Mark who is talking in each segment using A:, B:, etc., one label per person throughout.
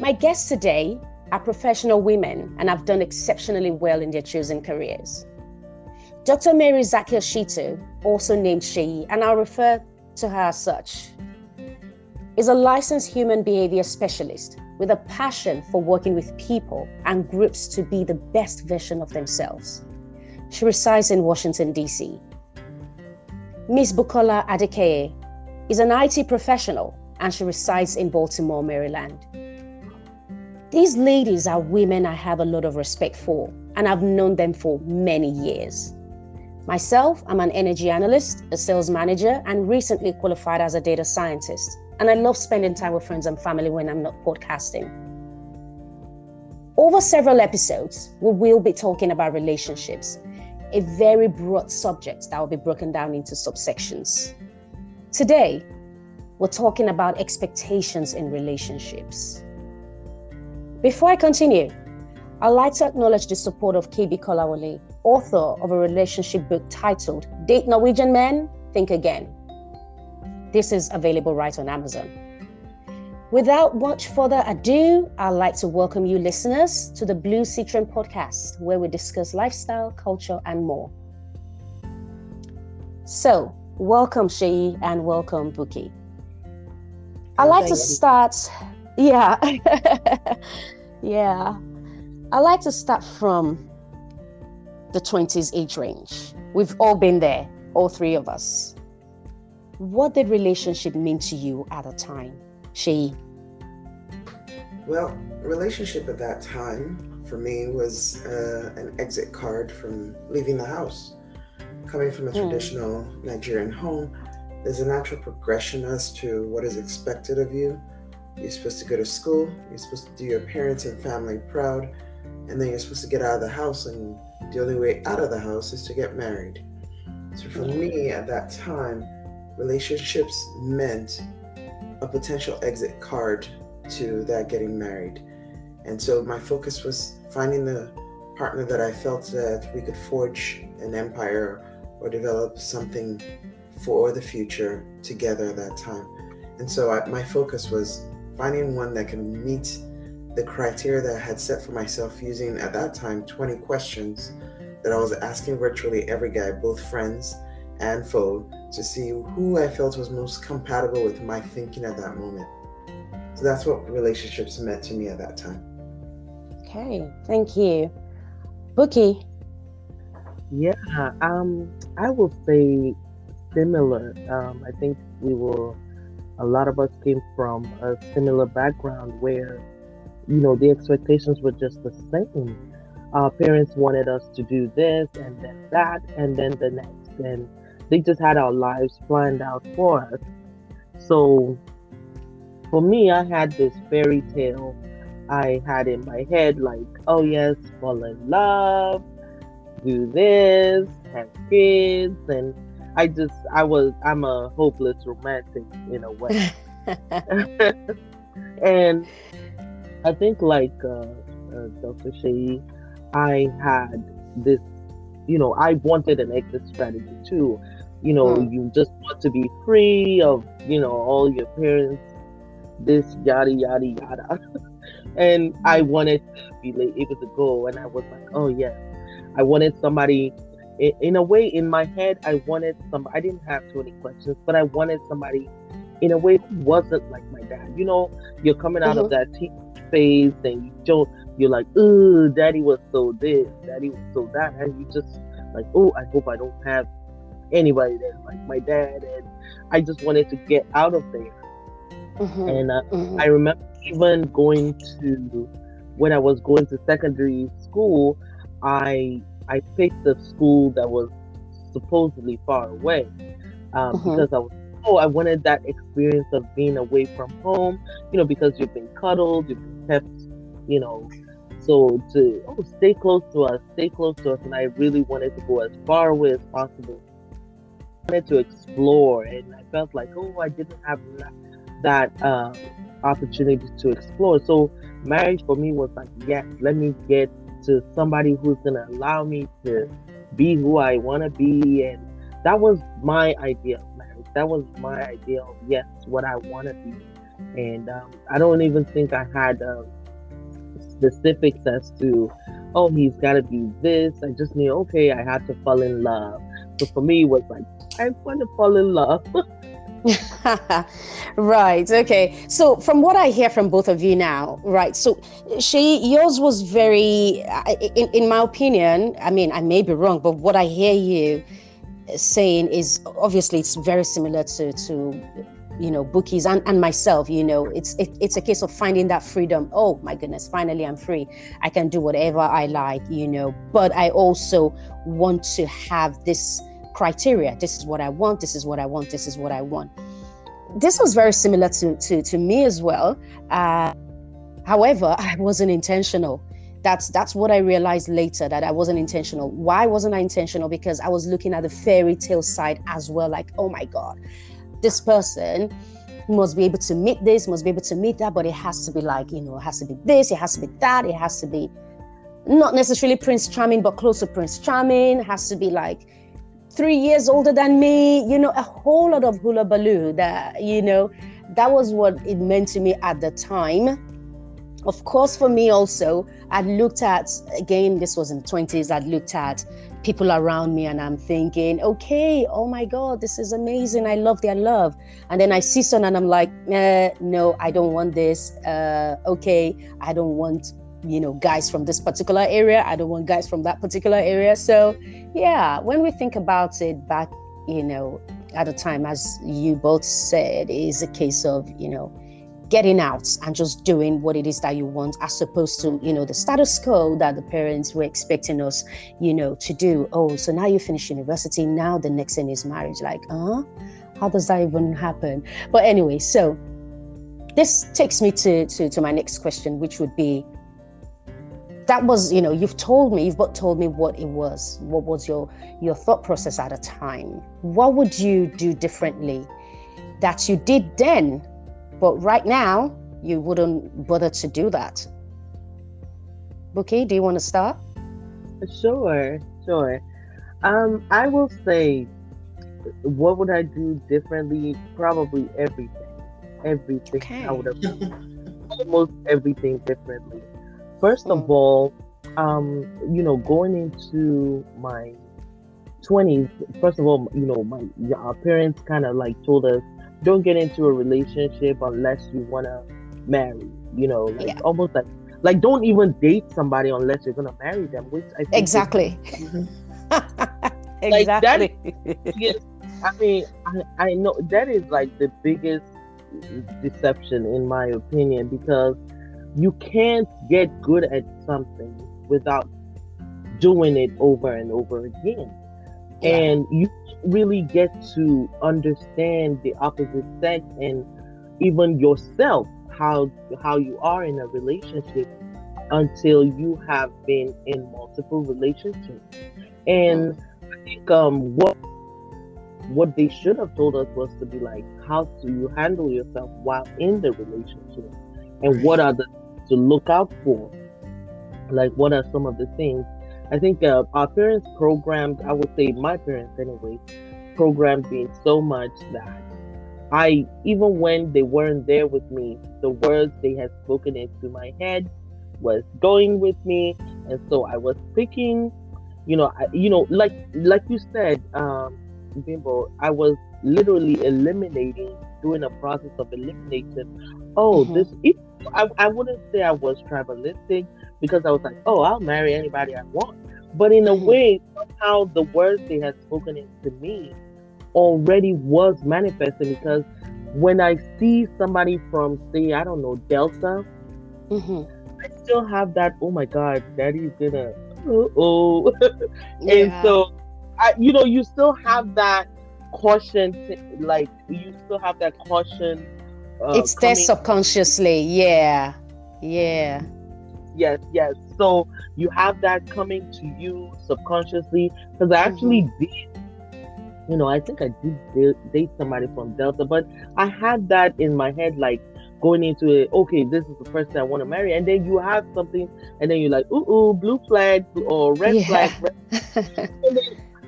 A: My guests today are professional women and have done exceptionally well in their chosen careers. Dr. Mary Zakia Shito, also named Sheyi, and I'll refer to her as such, is a licensed human behavior specialist with a passion for working with people and groups to be the best version of themselves. She resides in Washington, D.C. Ms. Bukola Adekeye is an IT professional and she resides in Baltimore, Maryland. These ladies are women I have a lot of respect for, and I've known them for many years. Myself, I'm an energy analyst, a sales manager, and recently qualified as a data scientist. And I love spending time with friends and family when I'm not podcasting. Over several episodes, we will be talking about relationships, a very broad subject that will be broken down into subsections. Today, we're talking about expectations in relationships. Before I continue, I'd like to acknowledge the support of KB Kolawole, author of a relationship book titled Date Nigerian Men, Think Again. This is available right on Amazon. Without much further ado, I'd like to welcome you listeners to the Blue Citron podcast, where we discuss lifestyle, culture, and more. So, welcome, Sheyi, and welcome, Buki. I'd like to start yeah. yeah. I like to start from the 20s age range. We've all been there, all three of us. What did relationship mean to you at the time, She?
B: Well, relationship at that time for me was uh, an exit card from leaving the house. Coming from a mm. traditional Nigerian home, there's a natural progression as to what is expected of you you're supposed to go to school. You're supposed to do your parents and family proud. And then you're supposed to get out of the house. And the only way out of the house is to get married. So for me at that time, relationships meant a potential exit card to that getting married. And so my focus was finding the partner that I felt that we could forge an empire or develop something for the future together at that time. And so I, my focus was finding one that can meet the criteria that I had set for myself using at that time 20 questions that I was asking virtually every guy, both friends and foe, to see who I felt was most compatible with my thinking at that moment. So that's what relationships meant to me at that time.
A: Okay, thank you. Buki.
C: Yeah, um, I will say similar. Um, I think we will a lot of us came from a similar background where, you know, the expectations were just the same. Our parents wanted us to do this and then that and then the next. And they just had our lives planned out for us. So for me, I had this fairy tale I had in my head like, oh, yes, fall in love, do this, have kids, and I just I was I'm a hopeless romantic in a way. and I think like uh, uh, Dr. Sheyi, I had this, you know, I wanted an exit strategy too. You know, mm. you just want to be free of, you know, all your parents, this yada yada yada. and I hmm. wanted to be able to go and I was like, oh yeah. I wanted somebody in a way in my head i wanted some i didn't have too many questions but i wanted somebody in a way who wasn't like my dad you know you're coming out mm-hmm. of that teen phase and you don't you're like oh daddy was so this daddy was so that and you just like oh i hope i don't have anybody that's like my dad and i just wanted to get out of there mm-hmm. and uh, mm-hmm. i remember even going to when i was going to secondary school i I picked a school that was supposedly far away um, mm-hmm. because I was oh I wanted that experience of being away from home, you know, because you've been cuddled, you've been kept, you know. So to oh stay close to us, stay close to us, and I really wanted to go as far away as possible. I wanted to explore, and I felt like oh I didn't have that, that uh, opportunity to explore. So marriage for me was like yes, let me get to somebody who's going to allow me to be who I want to be. And that was my idea of marriage. That was my idea of, yes, what I want to be. and um, I don't even think I had um, specifics as to, oh, he's got to be this. I just knew, okay, I had to fall in love. So for me, it was like, I want to fall in love.
A: right. Okay. So, from what I hear from both of you now, right? So, she yours was very, in in my opinion. I mean, I may be wrong, but what I hear you saying is obviously it's very similar to to you know Buki's and, and myself you know it's it, it's a case of finding that freedom oh my goodness finally i'm free i can do whatever i like you know but i also want to have this criteria. This is what i want this is what i want this is what i want. This was very similar to to, to me as well. Uh, however i wasn't intentional. That's that's what i realized later that i wasn't intentional. Why wasn't i intentional? Because i was looking at the fairy tale side as well like oh my god this person must be able to meet this must be able to meet that but it has to be like you know it has to be this it has to be that it has to be not necessarily prince charming but close to prince charming. It has to be like three years older than me you know a whole lot of hula baloo that you know that was what it meant to me at the time of course, for me also, I looked at, again, this was in the 20s, I looked at people around me and I'm thinking, okay, oh my God, this is amazing. I love their love. And then I see someone and I'm like, eh, no, I don't want this. Uh, okay, I don't want, you know, guys from this particular area. I don't want guys from that particular area. So, yeah, when we think about it back, you know, at a time, as you both said, is a case of, you know, getting out and just doing what it is that you want as opposed to you know the status quo that the parents were expecting us you know to do oh so now you finish university now the next thing is marriage like huh how does that even happen but anyway so this takes me to to, to my next question which would be that was you know you've told me you've but told me what it was what was your your thought process at a time what would you do differently that you did then but right now, you wouldn't bother to do that. Buki, do you want to start?
C: Sure, sure. Um, I will say, what would I do differently? Probably everything. Everything. Okay. I would have almost everything differently. First of all, um, you know, going into my 20s, first of all, you know, my our parents kind of like told us don't get into a relationship unless you want to marry you know like yeah. almost like like don't even date somebody unless you're gonna marry them which i think
A: exactly.
C: Like exactly. that, i mean I, I know that is like the biggest deception in my opinion because you can't get good at something without doing it over and over again. Yeah. and you really get to understand the opposite sex and even yourself how how you are in a relationship until you have been in multiple relationships. And i think um what what they should have told us was to be like how do you handle yourself while in the relationship? And what are the to look out for like what are some of the things I think uh, our parents programmed, I would say my parents anyway, programmed me so much that I, even when they weren't there with me, the words they had spoken into my head was going with me. And so I was picking, you know, I, you know, like, like you said, um, Bimbo, I was literally eliminating, doing a process of elimination. Oh, mm-hmm. this, I, I wouldn't say I was tribalistic because I was like, oh, I'll marry anybody I want. But in a mm-hmm. way, somehow the words they had spoken into me already was manifesting because when I see somebody from, say, I don't know, Delta, mm-hmm. I still have that, oh my God, daddy's gonna, oh. yeah. and so, I, you know, you still have that caution, to, like, you still have that caution.
A: Uh, it's there subconsciously, yeah, yeah
C: yes, yes. So you have that coming to you subconsciously because I actually mm-hmm. did. You know, I think I did date somebody from Delta, but I had that in my head, like going into it. Okay, this is the person I want to marry, and then you have something, and then you're like, ooh, ooh blue flag or red yeah. flag. Red. then,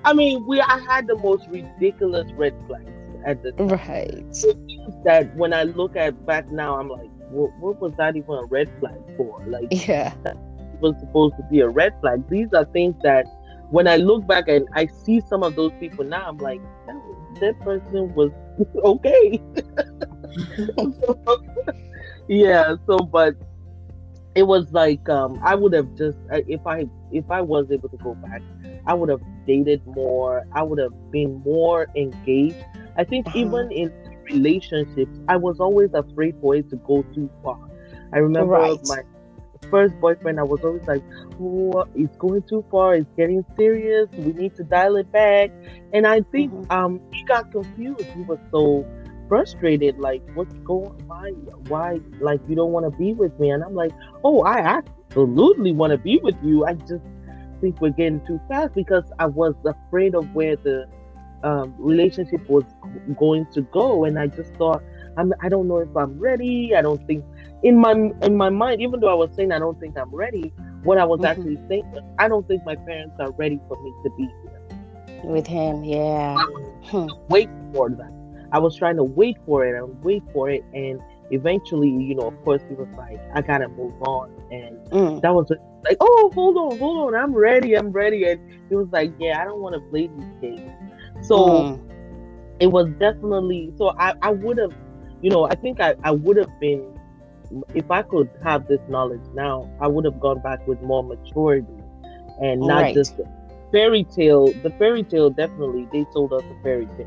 C: I mean, we I had the most ridiculous red flags at the time.
A: Right.
C: That when I look at back now, I'm like, what, what was that even a red flag for? Like,
A: Yeah.
C: It was supposed to be a red flag. These are things that when I look back and I see some of those people now, I'm like, that, that person was okay. yeah. So, but it was like um, I would have just if I if I was able to go back, I would have dated more. I would have been more engaged. I think
A: Uh-huh.
C: even in relationships, I was always afraid for it to go too far. I remember
A: Right.
C: my first boyfriend, I was always like, oh, it's going too far. It's getting serious. We need to dial it back. And I think
A: Mhm.
C: um, he got confused. He was so frustrated. Like, what's going? Why? Why? Like, you don't want to be with me? And I'm like, oh, I absolutely want to be with you. I just think we're getting too fast because I was afraid of where the um, relationship was going to go, and I just thought, I'm, I don't know if I'm ready. I don't think in my in my mind, even though I was saying I don't think I'm ready, what I was
A: Mhm.
C: actually saying was I don't think my parents are ready for me to be here.
A: With him. Yeah. Hmm.
C: Wait for that. I was trying to wait for it and wait for it, and eventually, you know, of course, he was like, I gotta move on, and
A: Mm.
C: that was like, oh, hold on, hold on, I'm ready, I'm ready, and he was like, yeah, I don't want to play these games. So
A: Mm.
C: it was definitely so I, I would have you know i think i, I would have been if i could have this knowledge now i would have gone back with more maturity and not
A: Right.
C: just fairy tale the fairy tale definitely they told us a fairy tale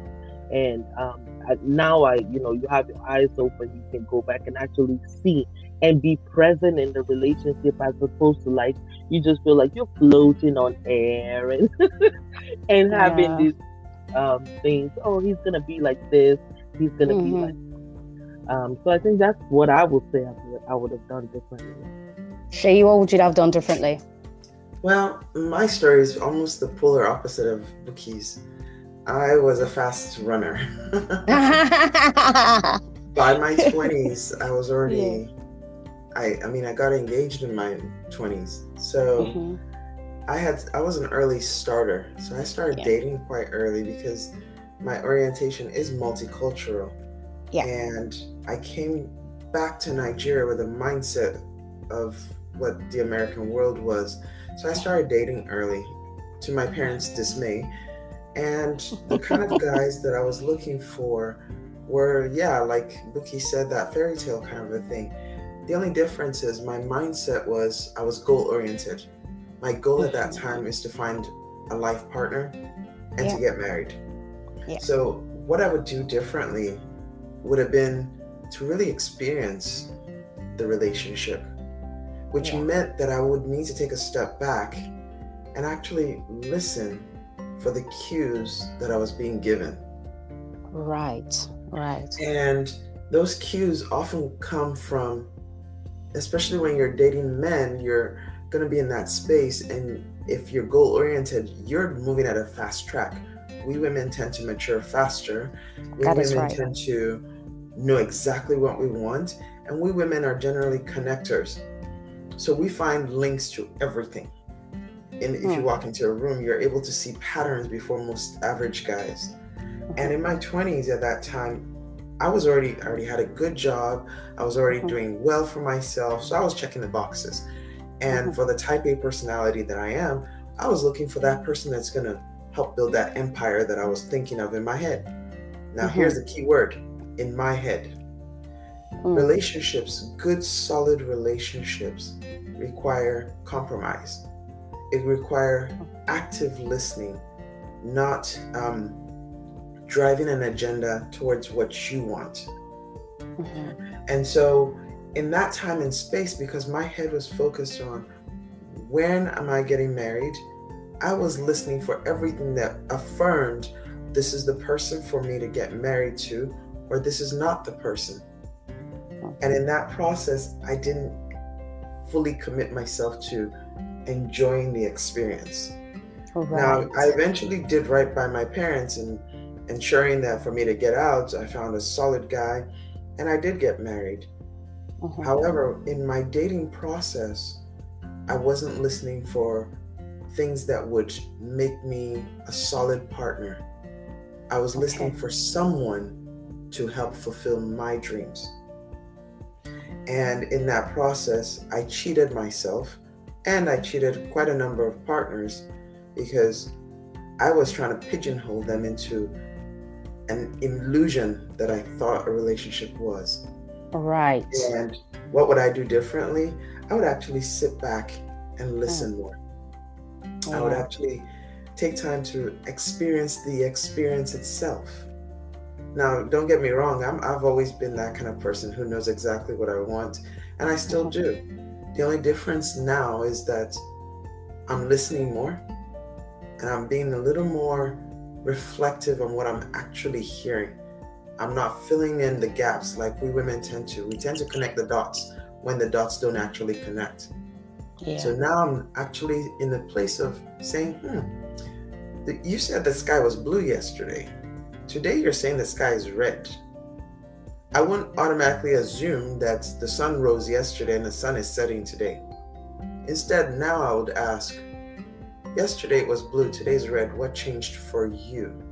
C: and um I, now i you know you have your eyes open you can go back and actually see and be present in the relationship as opposed to like you just feel like you're floating on air and and having
A: Yeah.
C: These um, things. Oh, he's gonna be like this. He's gonna be
A: Mhm.
C: like. Um, so I think that's what I would say I would, I would have done differently.
A: Shay, what would you have done differently?
B: Well, my story is almost the polar opposite of Buki's. I was a fast runner. By my 20s, I was already. I, I mean, I got engaged in my 20s. So
A: Mhm.
B: I had I was an early starter. So I started
A: Yeah.
B: dating quite early because my orientation is multicultural.
A: Yeah.
B: And I came back to Nigeria with a mindset of what the American world was. So I started dating early to my parents' dismay. And the kind of guys that I was looking for were, yeah, like Buki said, that fairy tale kind of a thing. The only difference is my mindset was I was goal oriented. My goal at that mm-hmm. time is to find a life partner and
A: Yeah.
B: to get married.
A: Yeah.
B: So, what I would do differently would have been to really experience the relationship, which
A: Yeah.
B: meant that I would need to take a step back and actually listen for the cues that I was being given.
A: Right, right.
B: And those cues often come from, especially when you're dating men, you're going to be in that space. And if you're goal oriented, you're moving at a fast track. We women tend to mature faster. We
A: That is
B: women
A: right.
B: tend to know exactly what we want. And we women are generally connectors. So we find links to everything. And if you
A: Hmm.
B: walk into a room, you're able to see patterns before most average guys. And in my 20s at that time, I was already I already had a good job. I was already
A: Mhm.
B: doing well for myself. So I was checking the boxes. And
A: Mhm.
B: for the type A personality that I am, I was looking for that person that's going to help build that empire that I was thinking of in my head. Now,
A: Mhm.
B: here's the key word in my head.
A: Mm.
B: Relationships, good, solid relationships, require compromise. It require active listening, not um, driving an agenda towards what you want.
A: Mhm.
B: And so, in that time and space, because my head was focused on when am I getting married, I was listening for everything that affirmed this is the person for me to get married to, or this is not the person. And in that process, I didn't fully commit myself to enjoying the experience. Oh,
A: now,
B: I eventually did right by my parents and ensuring that for me to get out, I found a solid guy and I did get married.
A: Mhm.
B: However, in my dating process, I wasn't listening for things that would make me a solid partner. I was listening for someone to help fulfill my dreams. And in that process, I cheated myself and I cheated quite a number of partners because I was trying to pigeonhole them into an illusion that I thought a relationship was.
A: Right.
B: And what would I do differently? I would actually sit back and listen mm. more. I would actually take time to experience the experience itself. Now, don't get me wrong, I'm, I've always been that kind of person who knows exactly what I want, and I still mm-hmm. do. The only difference now is that I'm listening more and I'm being a little more reflective on what I'm actually hearing. I'm not filling in the gaps like we women tend to. We tend to connect the dots when the dots don't actually connect. Yeah. So now I'm actually in the place of saying, hmm, you said the sky was blue yesterday. Today you're saying the sky is red. I wouldn't automatically assume that the sun rose yesterday and the sun is setting today. Instead, now I would ask, yesterday it was blue, today's red. What changed for you?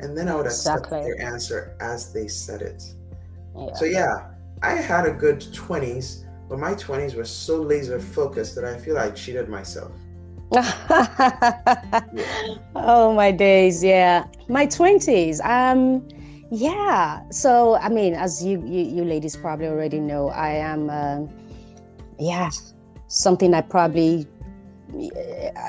B: And then I would exactly. accept their answer as they said it. Yeah. So yeah, I had a good 20s, but my 20s were so laser focused that I feel I cheated myself.
A: yeah. Oh my days, yeah. My 20s. Um yeah. So I mean, as you you, you ladies probably already know, I am uh, yeah, something I probably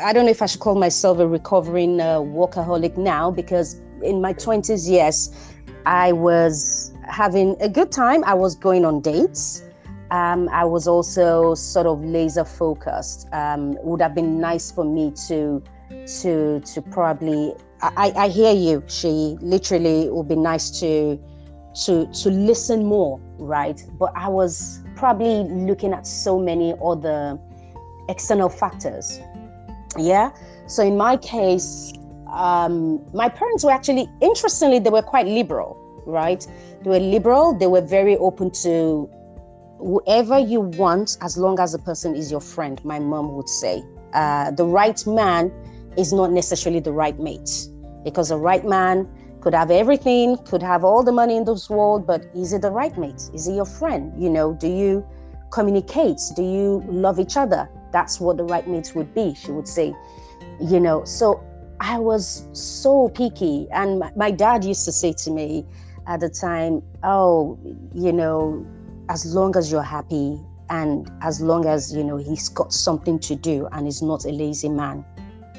A: I don't know if I should call myself a recovering uh, workaholic now because in my 20s, yes, I was having a good time. I was going on dates um, I was also sort of laser focused. Um, would have been nice for me to to to probably. I, I hear you. She literally would be nice to to to listen more, right? But I was probably looking at so many other external factors. Yeah. So in my case, um, my parents were actually interestingly they were quite liberal, right? They were liberal. They were very open to whoever you want, as long as the person is your friend, my mom would say. Uh, the right man is not necessarily the right mate because the right man could have everything, could have all the money in this world, but is it the right mate? Is he your friend? You know, do you communicate? Do you love each other? That's what the right mate would be, she would say. You know, so I was so picky. And my, my dad used to say to me at the time, Oh, you know, as long as you're happy and as long as you know he's got something to do and he's not a lazy man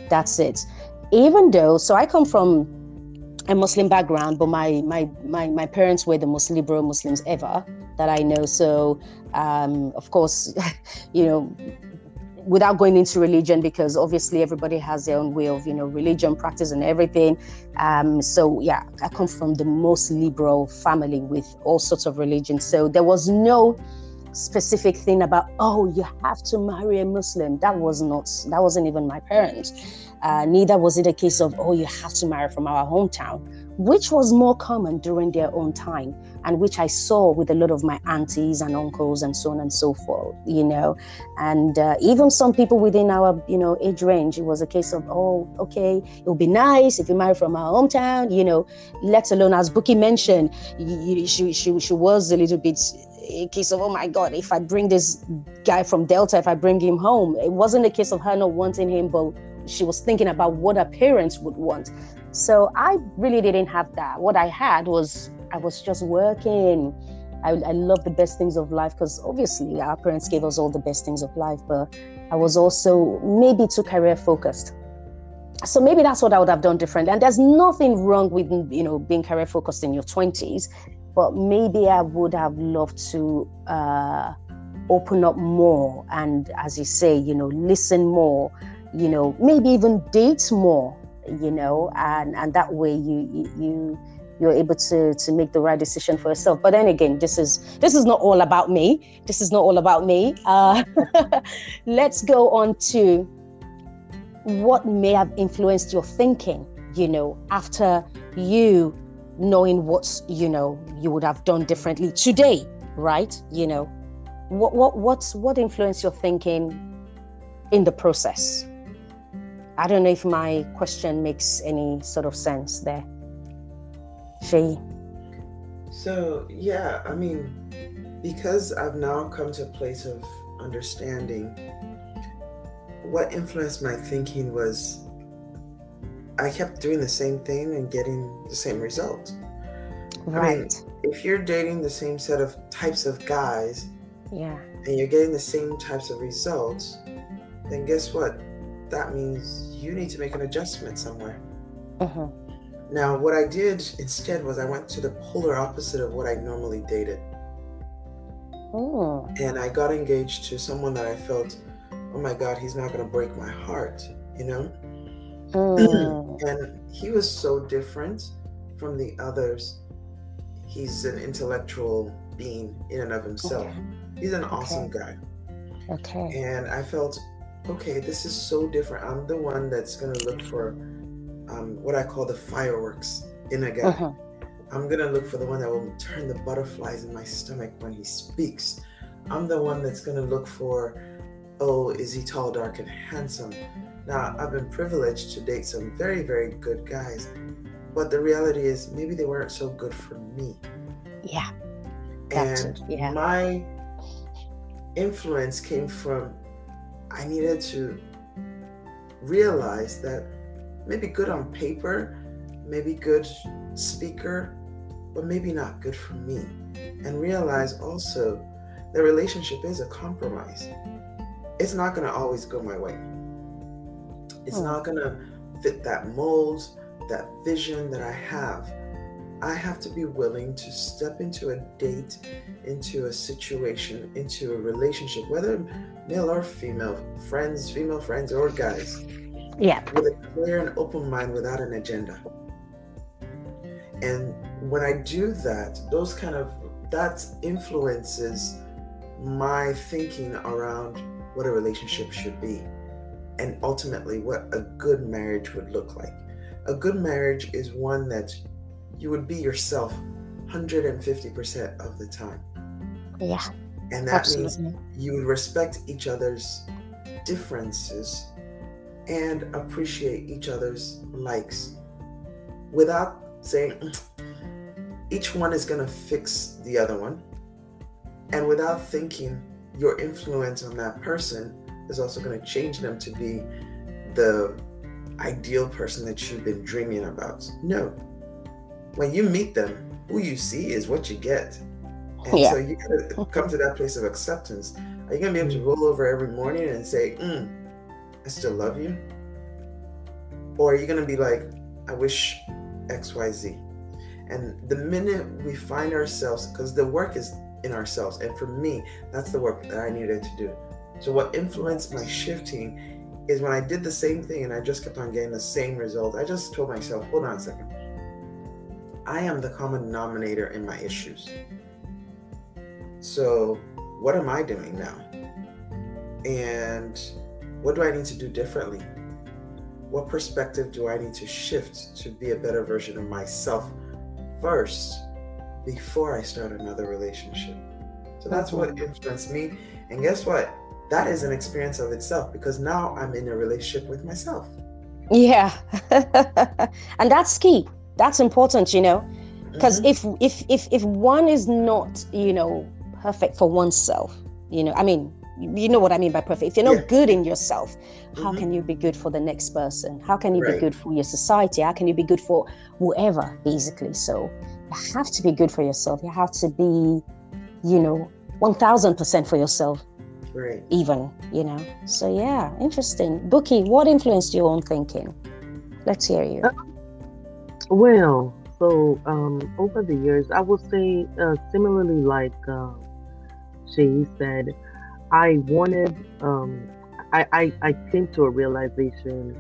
A: that's it even though so i come from a muslim background but my my my, my parents were the most liberal muslims ever that i know so um, of course you know without going into religion because obviously everybody has their own way of you know religion practice and everything. Um, so yeah i come from the most liberal family with all sorts of religions so there was no specific thing about oh you have to marry a muslim. That was not that wasn't even my parents. Uh, neither was it a case of oh you have to marry from our hometown which was more common during their own time and which I saw with a lot of my aunties and uncles and so on and so forth, you know. And uh, even some people within our, you know, age range, it was a case of, oh, okay, it would be nice if you marry from our hometown, you know, let alone, as Buki mentioned, she, she, she was a little bit a case of, oh my God, if I bring this guy from Delta, if I bring him home, it wasn't a case of her not wanting him, but she was thinking about what her parents would want. So I really didn't have that. What I had was I was just working. I, I love the best things of life because obviously our parents gave us all the best things of life, but I was also maybe too career focused. So maybe that's what I would have done differently. And there's nothing wrong with you know being career focused in your 20s, but maybe I would have loved to uh, open up more and, as you say, you know, listen more. You know, maybe even date more. You know, and and that way you you, you you're able to to make the right decision for yourself. But then again this is this is not all about me. This is not all about me. Uh, let's go on to what may have influenced your thinking you know after you knowing what you know you would have done differently today right? You know what what what what influenced your thinking in the process i don't know if my question makes any sort of sense there She.
B: So yeah, I mean, because I've now come to a place of understanding, what influenced my thinking was I kept doing the same thing and getting the same result.
A: Right.
B: I mean, if you're dating the same set of types of guys,
A: yeah,
B: and you're getting the same types of results, then guess what? That means you need to make an adjustment somewhere.
A: uh-huh.
B: Now, what I did instead was I went to the polar opposite of what I normally dated.
A: Oh.
B: And I got engaged to someone that I felt, oh my God, he's not going to break my heart, you know?
A: Mm.
B: and he was so different from the others. He's an intellectual being in and of himself.
A: Okay.
B: He's an awesome guy.
A: Okay.
B: And I felt, okay, this is so different. I'm the one that's going to look for um, what I call the fireworks in a guy.
A: Uh-huh.
B: I'm going to look for the one that will turn the butterflies in my stomach when he speaks. I'm the one that's going to look for, oh, is he tall, dark, and handsome? Now, I've been privileged to date some very, very good guys, but the reality is maybe they weren't so good for me.
A: Yeah.
B: And
A: Yeah.
B: my influence came from I needed to realize that maybe good on paper, maybe good speaker, but maybe not good for me. And realize also the relationship is a compromise. It's not going to always go my way. It's
A: Hmm.
B: not going to fit that mold, that vision that I have. I have to be willing to step into a date, into a situation, into a relationship, whether male or female, friends, female friends, or guys,
A: Yeah.
B: with a clear and open mind without an agenda. And when I do that, those kind of that influences my thinking around what a relationship should be and ultimately what a good marriage would look like. A good marriage is one that you would be yourself 150% of the time.
A: Yeah.
B: And that means you would respect each other's differences and appreciate each other's likes without saying "Mm, each one is going to fix the other one and without thinking your influence on that person is also going to change them to be the ideal person that you've been dreaming about. No. When you meet them, who you see is what you get. And
A: Yeah.
B: so you gotta come to that place of acceptance. Are you gonna be able to roll over every morning and say, mm, I still love you? Or are you gonna be like, I wish XYZ? And the minute we find ourselves, because the work is in ourselves, and for me, that's the work that I needed to do. So what influenced my shifting is when I did the same thing and I just kept on getting the same result. I just told myself, hold on a second. I am the common denominator in my issues. So, what am I doing now? And what do I need to do differently? What perspective do I need to shift to be a better version of myself first before I start another relationship? So that's what influenced me. And guess what? That is an experience of itself because now I'm in a relationship with myself.
A: Yeah. and that's key. That's important, you know. Because
B: Mhm.
A: if if if if one is not, you know, perfect for oneself, you know, I mean, you know what I mean by perfect. If you're not
B: Yeah.
A: good in yourself, how
B: Mhm.
A: can you be good for the next person? How can you be good for your society? How can you be good for whoever, basically? So you have to be good for yourself. You have to be, you know, one thousand percent for yourself,
B: Right.
A: even, you know. So yeah, interesting. Buki, what influenced your own thinking? Let's hear you.
C: Well, so um, over the years, I would say uh, similarly, like uh, Shay said, I wanted, um, I, I, I came to a realization.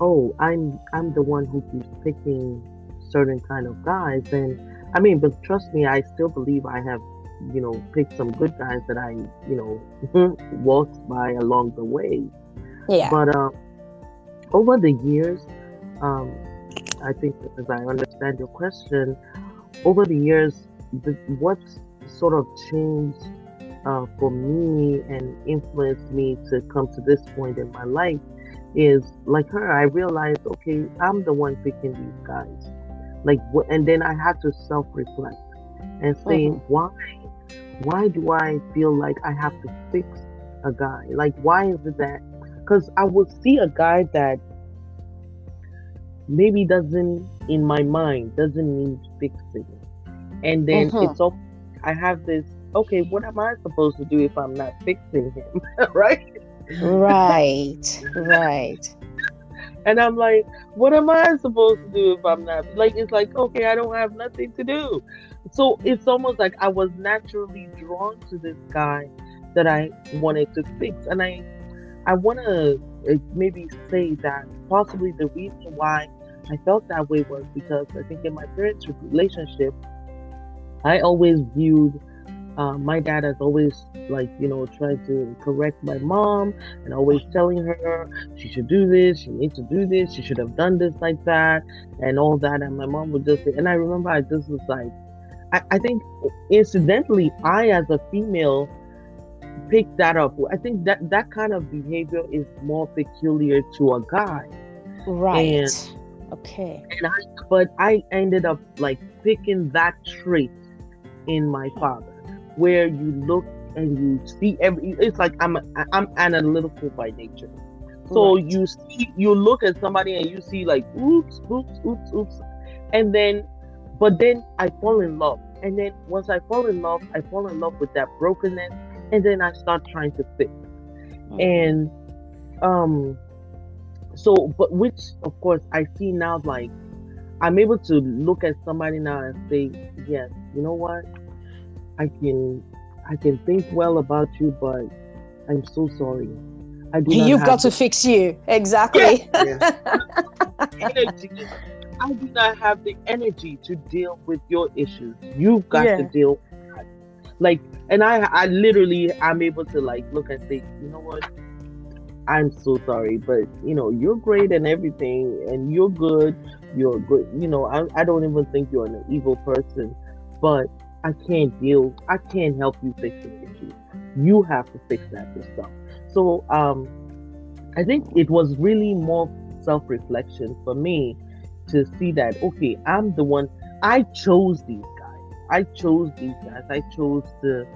C: Oh, I'm I'm the one who keeps picking certain kind of guys, and I mean, but trust me, I still believe I have, you know, picked some good guys that I, you know, walked by along the way.
A: Yeah.
C: But um, over the years, um, I think as I understand your question, over the years, the, what sort of changed uh, for me and influenced me to come to this point in my life is like her. I realized, okay, I'm the one picking these guys. like and then i had to self-reflect and say mm-hmm. why why do i feel like i have to fix a guy like why is it that because i would see a guy that maybe doesn't in my mind doesn't need fixing and then mm-hmm. it's all i have this okay what am i supposed to do if i'm not fixing him right
A: right right
C: and I'm like, what am I supposed to do if I'm not like it's like, okay, I don't have nothing to do. So it's almost like I was naturally drawn to this guy that I wanted to fix. And I I wanna uh, maybe say that possibly the reason why I felt that way was because I think in my parents' relationship, I always viewed uh, my dad has always like you know tried to correct my mom and always telling her she should do this she needs to do this she should have done this like that and all that. And my mom would just say, and i remember i just was like I, I think incidentally i as a female picked that up. I think that that kind of behavior is more peculiar to a guy.
A: Right. And, okay.
C: And I, but i ended up like picking that trait in my father where you look and you see every it's like i'm i'm analytical by nature. So right. you see you look at somebody and you see like oops oops oops oops. And then but then i fall in love. And then once i fall in love i fall in love with that brokenness and then i start trying to fix. Mm-hmm. and um so but which of course i see now like i'm able to look at somebody now and say yes you know what I can I can think well about you, but I'm so sorry.
A: I do You've got to fix you. Exactly.
C: energy. I do not have the energy to deal with your issues. You've got yeah. to deal like and I I literally I'm able to like look and say, you know what? I'm so sorry, but you know, you're great and everything and you're good. You're good. You know, I, I don't even think you're an evil person, but I can't deal, I can't help you fix the issue. You have to fix that yourself. So um, I think it was really more self-reflection for me to see that okay, I'm the one. I chose these guys. I chose these guys. I chose to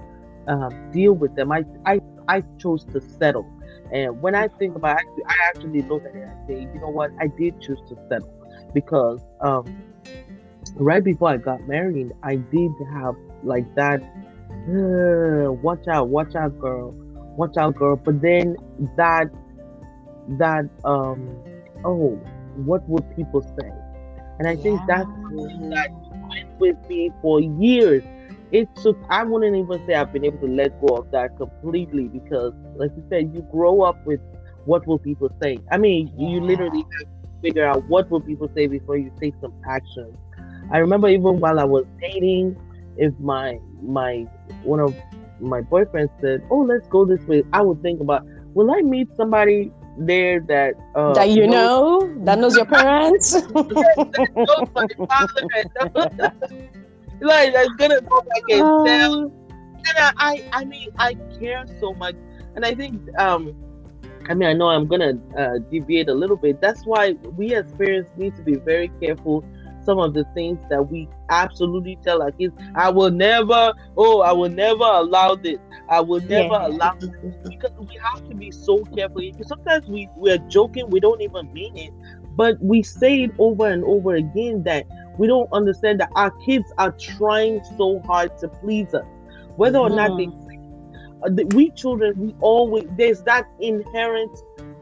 C: um, deal with them. I, I I chose to settle. And when I think about it, I actually look at it and say, you know what, I did choose to settle because um, right before I got married, I did have like that. Uh, watch out, watch out, girl, watch out, girl. But then that, that, um, oh, what would people say? And I yeah. think that's that went with me for years. It took, I wouldn't even say I've been able to let go of that completely because, like you said, you grow up with what will people say. I mean, you literally have to figure out what will people say before you take some action. I remember even while I was dating, if my my one of my boyfriends said, "Oh, let's go this way," I would think about, will I meet somebody there that
A: uh, that you knows, know that knows your parents? yes, that knows my
C: father like that's gonna go back and tell. And I, I, I mean, I care so much, and I think, um, I mean, I know I'm gonna uh, deviate a little bit. That's why we as parents need to be very careful some of the things that we absolutely tell our kids. I will never, oh, I will never allow this. I will never yeah. allow this. Because we have to be so careful. Sometimes we, we're joking, we don't even mean it. But we say it over and over again that we don't understand that our kids are trying so hard to please us. Whether or not they uh, we children, we always there's that inherent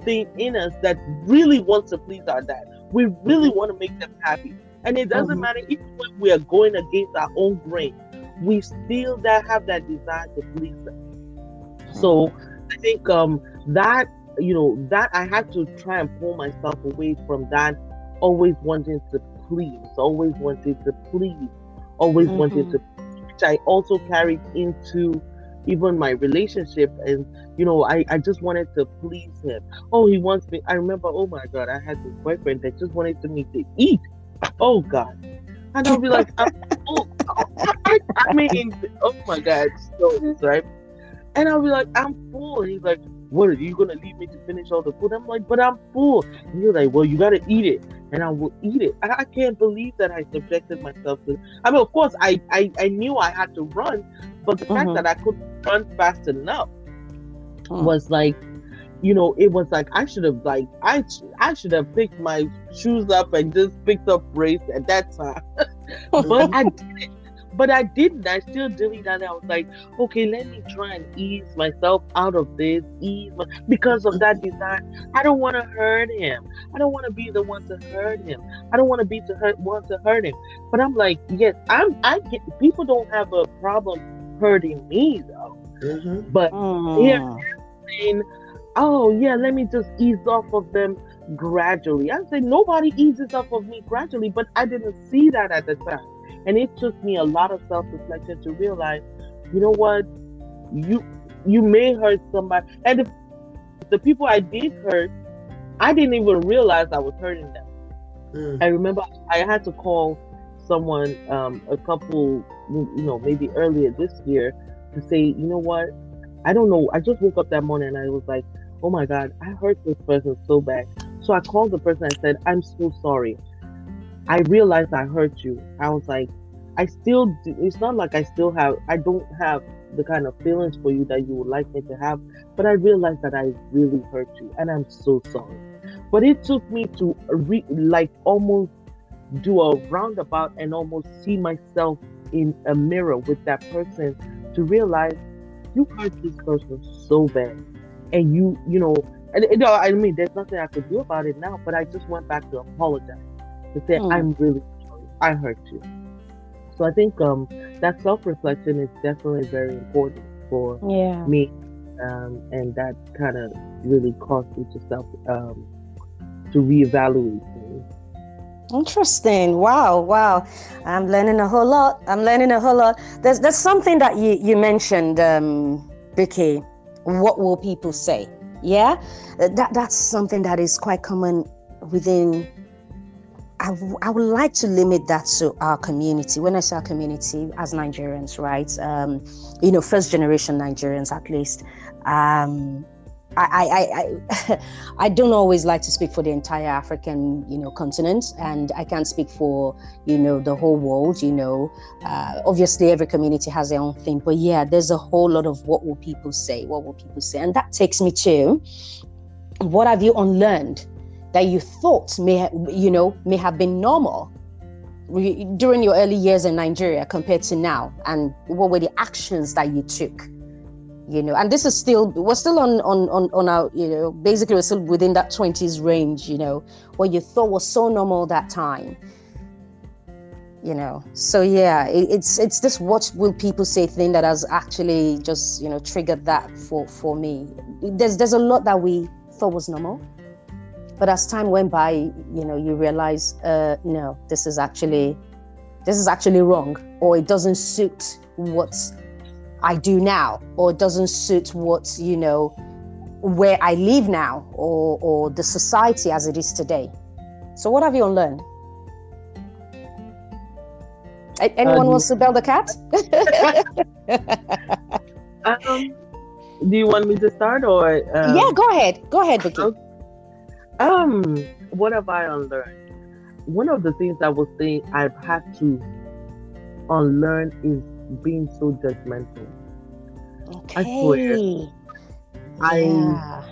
C: thing in us that really wants to please our dad. We really want to make them happy. And it doesn't mm-hmm. matter even when we are going against our own grain, we still that have that desire to please them. So I think um that you know that I had to try and pull myself away from that always wanting to please, always wanted to please, always mm-hmm. wanting to which I also carried into even my relationship and you know I, I just wanted to please him oh he wants me i remember oh my god i had this boyfriend that just wanted me to eat oh God. And I'll be like, I'm, oh, I, I, mean, oh my God, so right? And I'll be like, I'm full. And he's like, what are you gonna leave me to finish all the food? I'm like, but I'm full. And you're like, well, you gotta eat it. And I will eat it. I, I, can't believe that I subjected myself to. I mean, of course, I I, I knew I had to run, but the mm-hmm. fact that I couldn't run fast enough mm. was like, you know, it was like I should have like I I should have picked my shoes up and just picked up race at that time, but I didn't but I didn't. I still did that. I was like, okay, let me try and ease myself out of this, ease my, because of that desire. I don't want to hurt him. I don't want to be the one to hurt him. I don't want to be to hurt want to hurt him. But I'm like, yes, I'm. I get people don't have a problem hurting me though. Mm-hmm. But mm. yeah, saying, oh yeah, let me just ease off of them gradually. I say nobody eases off of me gradually, but I didn't see that at the time. And it took me a lot of self-reflection to realize, you know what, you you may hurt somebody, and the, the people I did hurt, I didn't even realize I was hurting them. Mm. I remember I had to call someone um, a couple, you know, maybe earlier this year to say, you know what, I don't know. I just woke up that morning and I was like, oh my God, I hurt this person so bad. So I called the person and said, I'm so sorry. I realized I hurt you. I was like, I still, do, it's not like I still have, I don't have the kind of feelings for you that you would like me to have, but I realized that I really hurt you and I'm so sorry. But it took me to re, like almost do a roundabout and almost see myself in a mirror with that person to realize you hurt this person so bad and you you know and you know i mean there's nothing i could do about it now but i just went back to apologize to say mm. i'm really sorry i hurt you so I think um, that self reflection is definitely very important for
A: yeah.
C: me, um, and that kind of really caused me to self um, to reevaluate things.
A: Interesting. Wow, wow. I'm learning a whole lot. I'm learning a whole lot. There's there's something that you you mentioned, um, Vicky. What will people say? Yeah, that that's something that is quite common within I, would like to limit that to our community. When I say our community, as Nigerians, right? Um, you know, first generation Nigerians at least. Um, I, I, I, I don't always like to speak for the entire African, you know, continent, and I can't speak for, you know, the whole world. You know, uh, obviously every community has their own thing, but yeah, there's a whole lot of what will people say? What will people say? And that takes me to, what have you unlearned? That you thought may you know may have been normal during your early years in Nigeria compared to now and what were the actions that you took you know? And this is still we're still on on on, on our you know basically we're still within that 20s range you know what you thought was so normal that time you know? So yeah it, it's it's this what will people say thing that has actually just you know triggered that for for me. There's there's a lot that we thought was normal but as time went by, you know, you realize, uh, no, this is actually, this is actually wrong, or it doesn't suit what I do now, or it doesn't suit what you know, where I live now, or or the society as it is today. So, what have you unlearned? Anyone um, wants to bell the cat?
C: um, do you want me to start or?
A: Um... Yeah, go ahead. Go ahead, Vicky. Okay.
C: Um, what have I unlearned? One of the things I was saying I've had to unlearn is being so judgmental.
A: Okay. I swear. Yeah.
C: I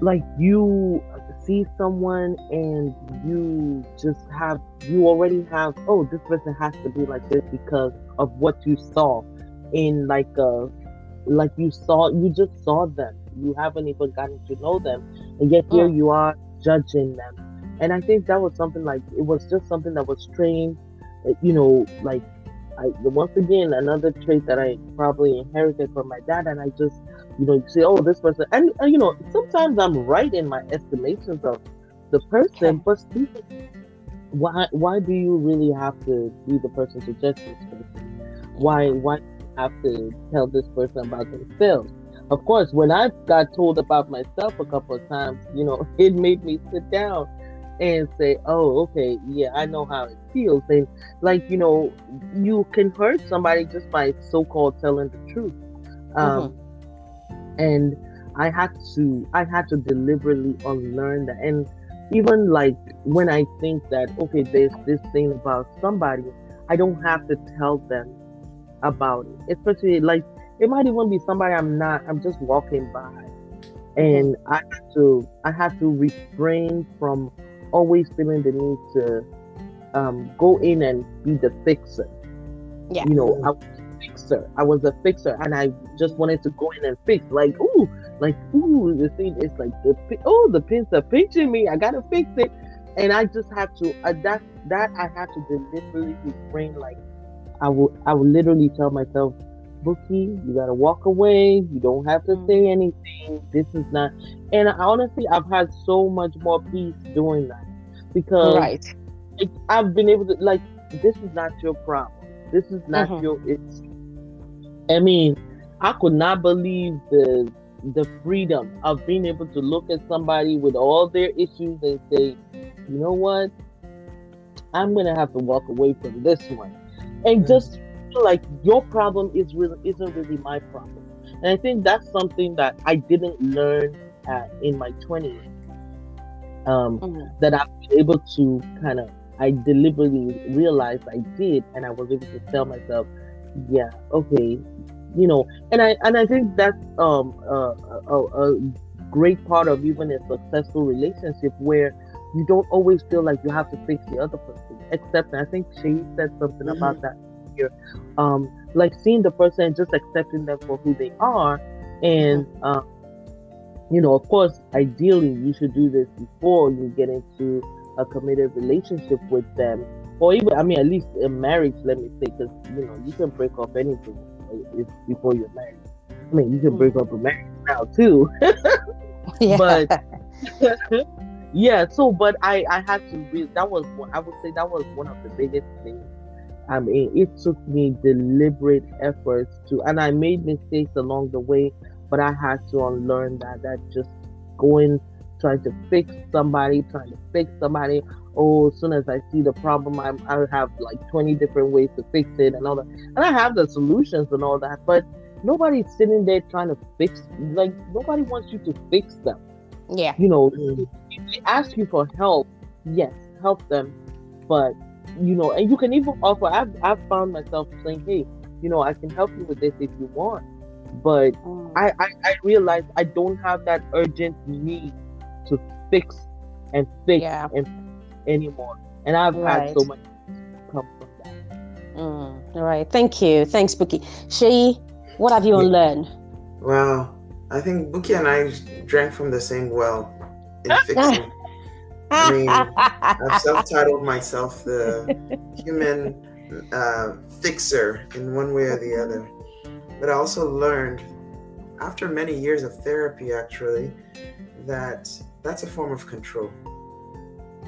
C: like you see someone and you just have you already have oh this person has to be like this because of what you saw in like a uh, like you saw you just saw them you haven't even gotten to know them and yet here mm. you are judging them. And i think that was something like it was just something that was trained you know like I, once again another trait that i probably inherited from my dad and i just you know you say oh this person and, and you know sometimes i'm right in my estimations of the person but why why do you really have to be the person to judge this person? Why why have to tell this person about themselves of course, when I got told about myself a couple of times, you know, it made me sit down and say, oh, okay, yeah, I know how it feels. And like, you know, you can hurt somebody just by so called telling the truth. Um, mm-hmm. And I had to, I had to deliberately unlearn that. And even like when I think that okay, there's this thing about somebody, I don't have to tell them about it. Especially like it might even be somebody I'm not. I'm just walking by, and I have to I have to refrain from always feeling the need to um, go in and be the fixer.
A: Yeah.
C: You know, I was a fixer. I was a fixer, and I just wanted to go in and fix. Like, ooh, like, ooh, the thing is like the oh, the pins are pinching me. I gotta fix it, and I just have to. Uh, that that I have to deliberately refrain. Like, I will I will literally tell myself, Buki, you gotta walk away. You don't have to say
A: Mm.
C: anything. This is not. And honestly, I've had so much more peace doing that because
A: Right.
C: like, I've been able to like this is not your problem. This is not
A: Mhm.
C: your it's I mean, I could not believe the the freedom of being able to look at somebody with all their issues and say, you know what? I'm gonna have to walk away from this one. And
B: Mm.
C: just feel like your problem is really isn't really my problem. And I think that's something that I didn't learn at, in my twenties. Um,
A: Mm.
C: that I've been able to kind of, I deliberately realized I did, and I was able to tell myself, yeah, okay, you know, and I and I think that's um a, a, a great part of even a successful relationship where you don't always feel like you have to fix the other person. Except, I think Shay said something about that here, um, like seeing the person and just accepting them for who they are, and um, you know, of course, ideally, you should do this before you get into a committed relationship with them, or even, I mean, at least a marriage. Let me say, because you know, you can break off anything if, before you're married. I mean, you can break up a marriage now too,
A: Yeah.
C: but yeah. So, but I, I had to. Re- that was i would say, that was one of the biggest things. I mean, it took me deliberate efforts to, and I made mistakes along the way, but I had to unlearn that. That just going, trying to fix somebody, trying to fix somebody. Oh, as soon as I see the problem, I'm, I have like 20 different ways to fix it and all that. And I have the solutions and all that, but nobody's sitting there trying to fix, like, nobody wants you to fix them.
A: yeah.
C: You know,
B: Mm.
C: if they ask you for help, yes, help them. But you know, and you can even offer. I've I've found myself saying, hey, you know, I can help you with this if you want. But
A: Mm.
C: I I, I realize I don't have that urgent need to fix and fix
A: Yeah.
C: and anymore. And I've had so much come from that.
A: Mm. All right. Thank you. Thanks, Buki. Shay, what have you
B: Yeah.
A: unlearned?
B: Well, I think Buki and I drank from the same well in fixing. I mean, I've self-titled myself the human uh, fixer in one way or the other. But I also learned, after many years of therapy, actually, that that's a form of control.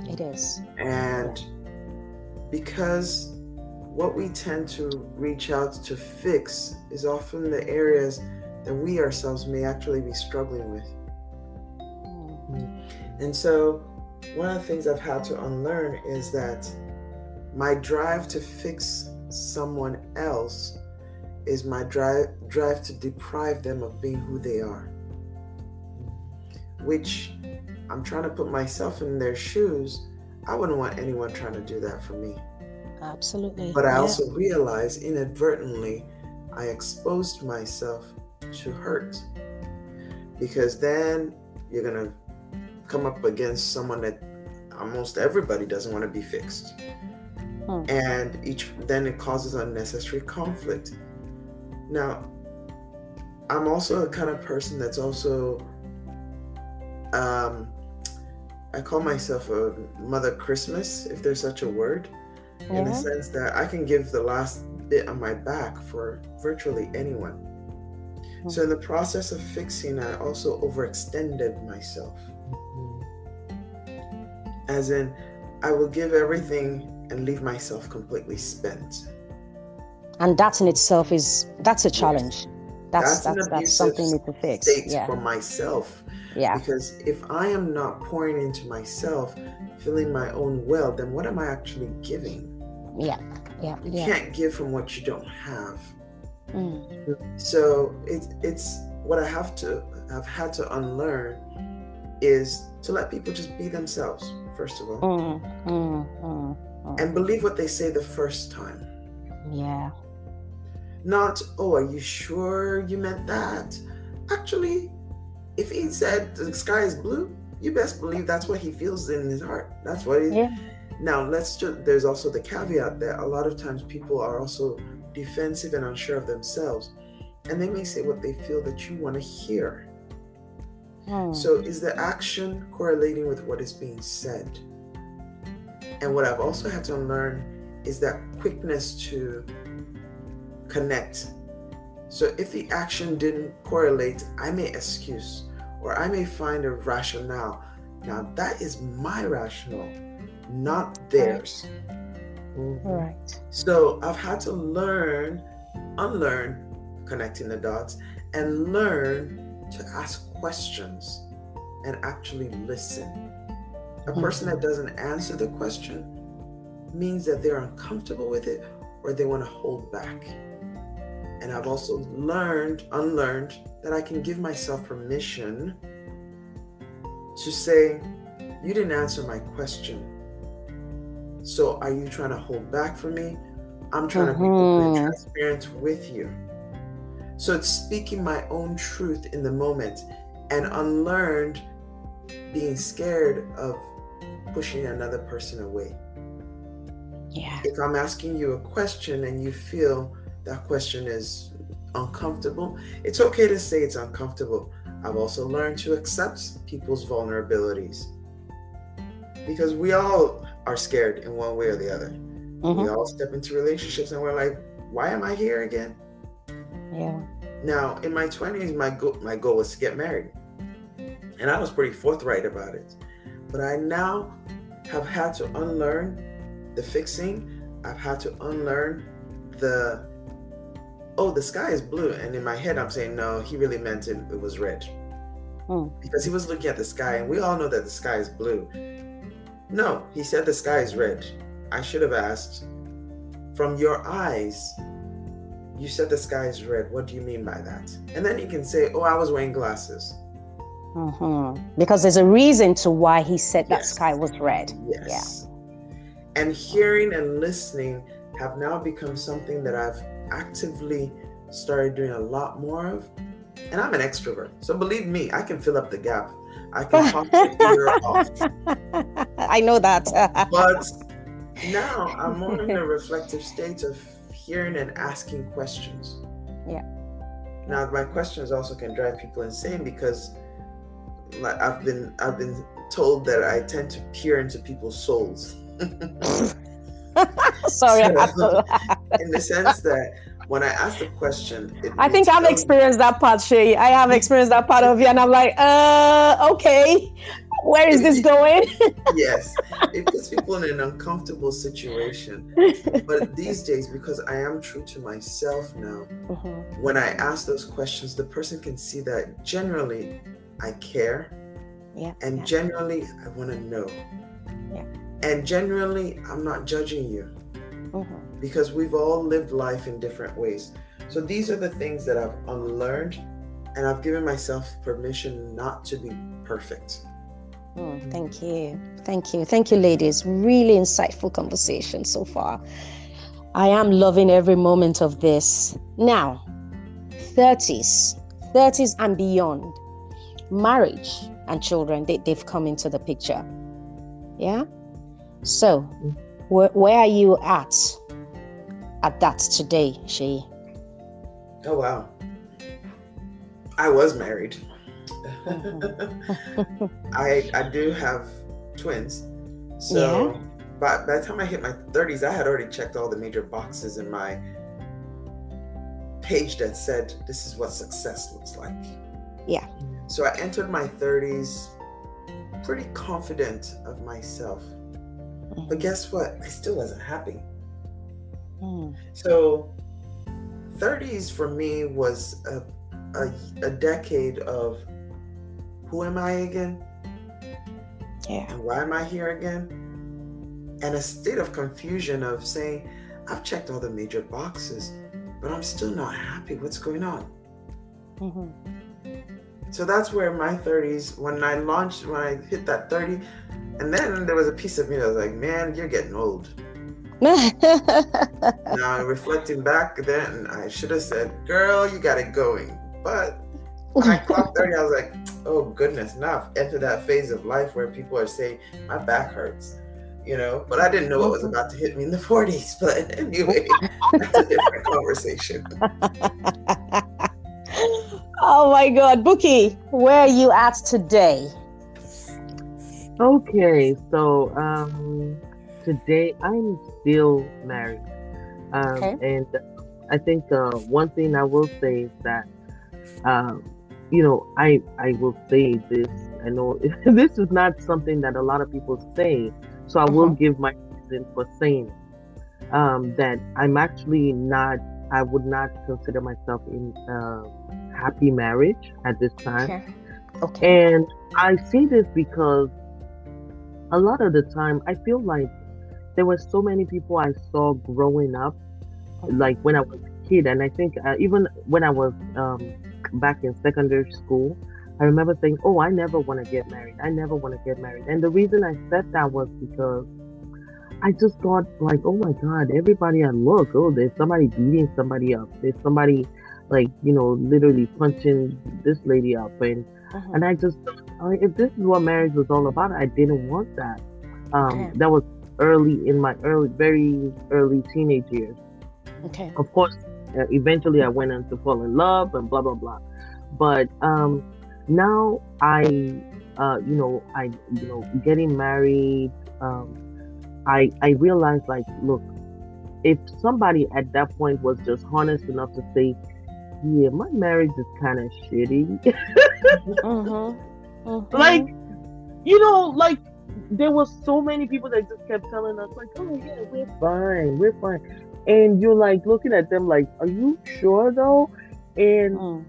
A: it is.
B: And because what we tend to reach out to fix is often the areas that we ourselves may actually be struggling with.
A: Mm.
B: And so, one of the things I've had to unlearn is that my drive to fix someone else is my drive drive to deprive them of being who they are. Which I'm trying to put myself in their shoes. I wouldn't want anyone trying to do that for me.
A: Absolutely.
B: But I
A: Yeah.
B: also realize inadvertently I exposed myself to hurt. Because then you're going to come up against someone that almost everybody doesn't want to be fixed.
A: Hmm.
B: And each then it causes unnecessary conflict. Now, I'm also a kind of person that's also um I call myself a mother Christmas, if there's such a word in the sense that I can give the last bit on my back for virtually anyone. So, in the process of fixing, I also overextended myself. As in, I will give everything and leave myself completely spent.
A: And that in itself is that's a challenge. That's
B: That's an
A: that's that's, something we need to fix. Yeah.
B: for myself.
A: Yeah.
B: Because if I am not pouring into myself, filling my own well, then what am I actually giving?
A: Yeah. Yeah.
B: You
A: Yeah.
B: can't give from what you don't have.
A: Mm.
B: So it's it's what I have to have had to unlearn is to let people just be themselves, first of all,
A: Mm, mm, mm, mm.
B: and believe what they say the first time.
A: yeah.
B: Not, oh, are you sure you meant that? Actually, if he said the sky is blue, you best believe that's what he feels in his heart. That's what he.
A: Yeah.
B: Now, let's just, there's also the caveat that a lot of times people are also defensive and unsure of themselves. And they may say what they feel that you want to hear.
A: Mm.
B: So, is the action correlating with what is being said? And what I've also had to learn is that quickness to connect. So, if the action didn't correlate, I may excuse or I may find a rationale. Now, that is my rationale, not theirs.
C: Mhm.
A: Right.
B: So, I've had to learn, unlearn connecting the dots, and learn to ask questions and actually listen. A mm-hmm. person that doesn't answer the question means that they're uncomfortable with it or they want to hold back. And I've also learned, unlearned, that I can give myself permission to say, You didn't answer my question. So are you trying to hold back from me? I'm trying to be open and
A: mm-hmm.
B: transparent with you. So it's speaking my own truth in the moment and unlearned being scared of pushing another person away.
A: Yeah.
B: If I'm asking you a question and you feel that question is uncomfortable, it's okay to say it's uncomfortable. I've also learned to accept people's vulnerabilities because we all are scared in one way or the other. We
A: Mhm.
B: all step into relationships and we're like, why am I here again?
A: Yeah.
B: Now, in my 20s, my goal, my goal was to get married. And I was pretty forthright about it. But I now have had to unlearn the fixing. I've had to unlearn the, oh, the sky is blue. And in my head, I'm saying, no, he really meant it, it was red.
A: Hmm.
B: Because he was looking at the sky, and we all know that the sky is blue. No, he said the sky is red. I should have asked, from your eyes, you said the sky is red. What do you mean by that? And then you can say, oh, I was wearing glasses.
A: Mhm. Because there's a reason to why he said that sky was red.
B: Yes. And hearing and listening have now become something that I've actively started doing a lot more of. And I'm an extrovert. So believe me, I can fill up the gap. I can talk your ear off.
A: I know that.
B: But now I'm more in a reflective state of hearing and asking questions.
A: Yeah.
B: Now my questions also can drive people insane because I've been I've been told that I tend to peer into people's souls.
A: Sorry, I have to
B: So- in the sense that when I ask the question, it
A: I think I've experienced that part, Shay. I have experienced that part of you, and I'm like, uh, okay, where is this going?
B: Yes, it puts people in an uncomfortable situation. But these days, because I am true to myself now,
A: Mhm.
B: when I ask those questions, the person can see that generally I care
A: Yeah.
B: and
A: yeah.
B: generally I want to know.
A: Yeah.
B: And generally, I'm not judging you
A: Mhm.
B: because we've all lived life in different ways. So these are the things that I've unlearned, and I've given myself permission not to be perfect.
A: Mm, thank you. Thank you. Thank you, ladies. Really insightful conversation so far. I am loving every moment of this. Now, 30s, 30s and beyond, marriage and children, they, they've come into the picture. Yeah? So, where, where are you at? At that today, she.
B: Oh wow. I was married. Mm-hmm. I I do have twins. So by, by the time I hit my 30s, I had already checked all the major boxes in my page that said this is what success looks like.
A: Yeah.
B: So I entered my 30s pretty confident of myself. But guess what? I still wasn't happy.
A: Mm,
B: So, 30s for me was a, a, a decade of who am I again?
A: yeah.
B: And why am I here again? And a state of confusion of saying, I've checked all the major boxes, but I'm still not happy. What's going on?
A: mhm,
B: So that's where my 30s, when I launched, when I hit that 30, and then there was a piece of me that was like, man, you're getting old. now reflecting back then, I should have said, girl, you got it going. But when I clocked 30, I was like, oh goodness, now I've entered that phase of life where people are saying, my back hurts. You know, but I didn't know what was about to hit me in the 40s. But anyway, that's a different conversation.
A: oh my God, Buki, where are you at today?
C: Okay, so um, today I'm still married, um, okay. and I think uh, one thing I will say is that, um, you know, I I will say this. I know this is not something that a lot of people say, so I will mm-hmm. give my reason for saying um, that I'm actually not. I would not consider myself in a happy marriage at this time. Okay. okay. And I say this because a lot of the time, I feel like there were so many people I saw growing up, like when I was a kid, and I think uh, even when I was um, back in secondary school, I remember saying, "Oh, I never want to get married. I never want to get married." And the reason I said that was because I just thought, like, "Oh my God, everybody I look, oh, there's somebody beating somebody up. There's somebody, like, you know, literally punching this lady up," and uh-huh. and I just if this is what marriage was all about, I didn't want that. Um, okay. That was early in my early, very early teenage years.
A: Okay.
C: Of course, uh, eventually I went on to fall in love and blah blah blah. But um, now I, uh, you know, I, you know, getting married. Um, I I realized like, look, if somebody at that point was just honest enough to say, yeah, my marriage is kind of shitty. mm-hmm. Mm-hmm. Like, you know, like there was so many people that just kept telling us, like, oh yeah, we're fine, we're fine. And you're like looking at them like, are you sure though? And mm.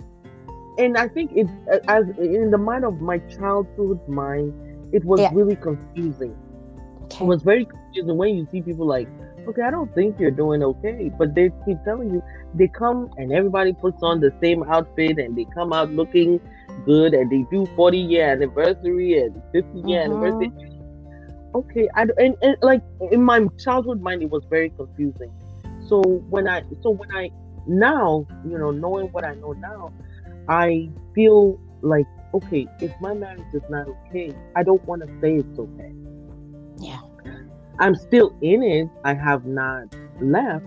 C: and I think it as in the mind of my childhood mind, it was yeah. really confusing. Okay. It was very confusing when you see people like, okay, I don't think you're doing okay, but they keep telling you they come and everybody puts on the same outfit and they come out looking good and they do 40 year anniversary and 50 year mm-hmm. anniversary. Okay I, and, and like in my childhood mind it was very confusing. So when i so when i now you know knowing what i know now i feel like okay if my marriage is not okay i don't want to say it's okay i'm still in it i have not left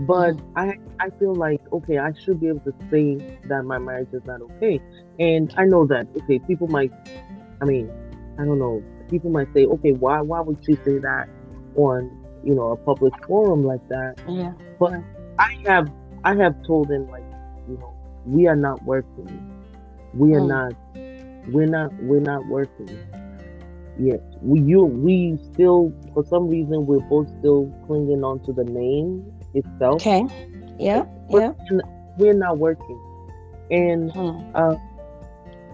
C: but mm. I I feel like okay, I should be able to say that my marriage is not okay. And I know that okay, people might I mean, I don't know, people might say, okay, why why would she say that on, you know, a public forum like that?
A: Yeah.
C: But I have I have told them like, you know, we are not working. We are mm. not we're not we're not working. Yes. We you we still for some reason we're both still clinging on to the name itself.
A: Okay. Yeah.
C: But
A: yeah.
C: We're not working. And hmm. uh,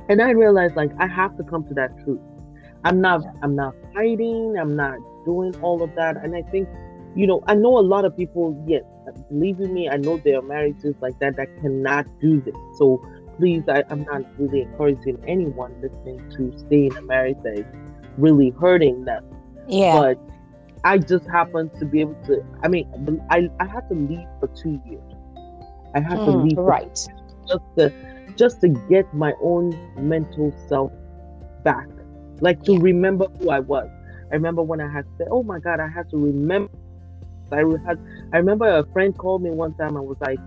C: and I realized like I have to come to that truth. I'm not yeah. I'm not fighting, I'm not doing all of that. And I think, you know, I know a lot of people, yes, believe in me, I know there are marriages like that that cannot do this. So please, I, I'm not really encouraging anyone listening to stay in a marriage that is really hurting them.
A: Yeah.
C: But I just happened to be able to. I mean, I I had to leave for two years. I had mm, to leave
A: right
C: just to just to get my own mental self back, like to remember who I was. I remember when I had said, "Oh my God," I had to remember. I had. I remember a friend called me one time and was like,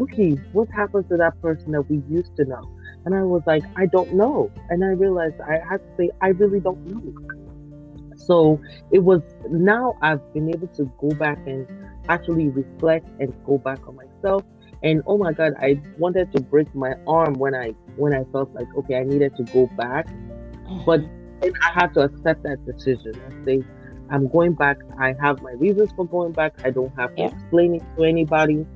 C: "Okay, what happened to that person that we used to know?" And I was like, "I don't know." And I realized I had to say, "I really don't know." So it was now I've been able to go back and actually reflect and go back on myself. And oh my God, I wanted to break my arm when I when I felt like okay, I needed to go back, but I had to accept that decision and say, I'm going back. I have my reasons for going back. I don't have to yeah. explain it to anybody.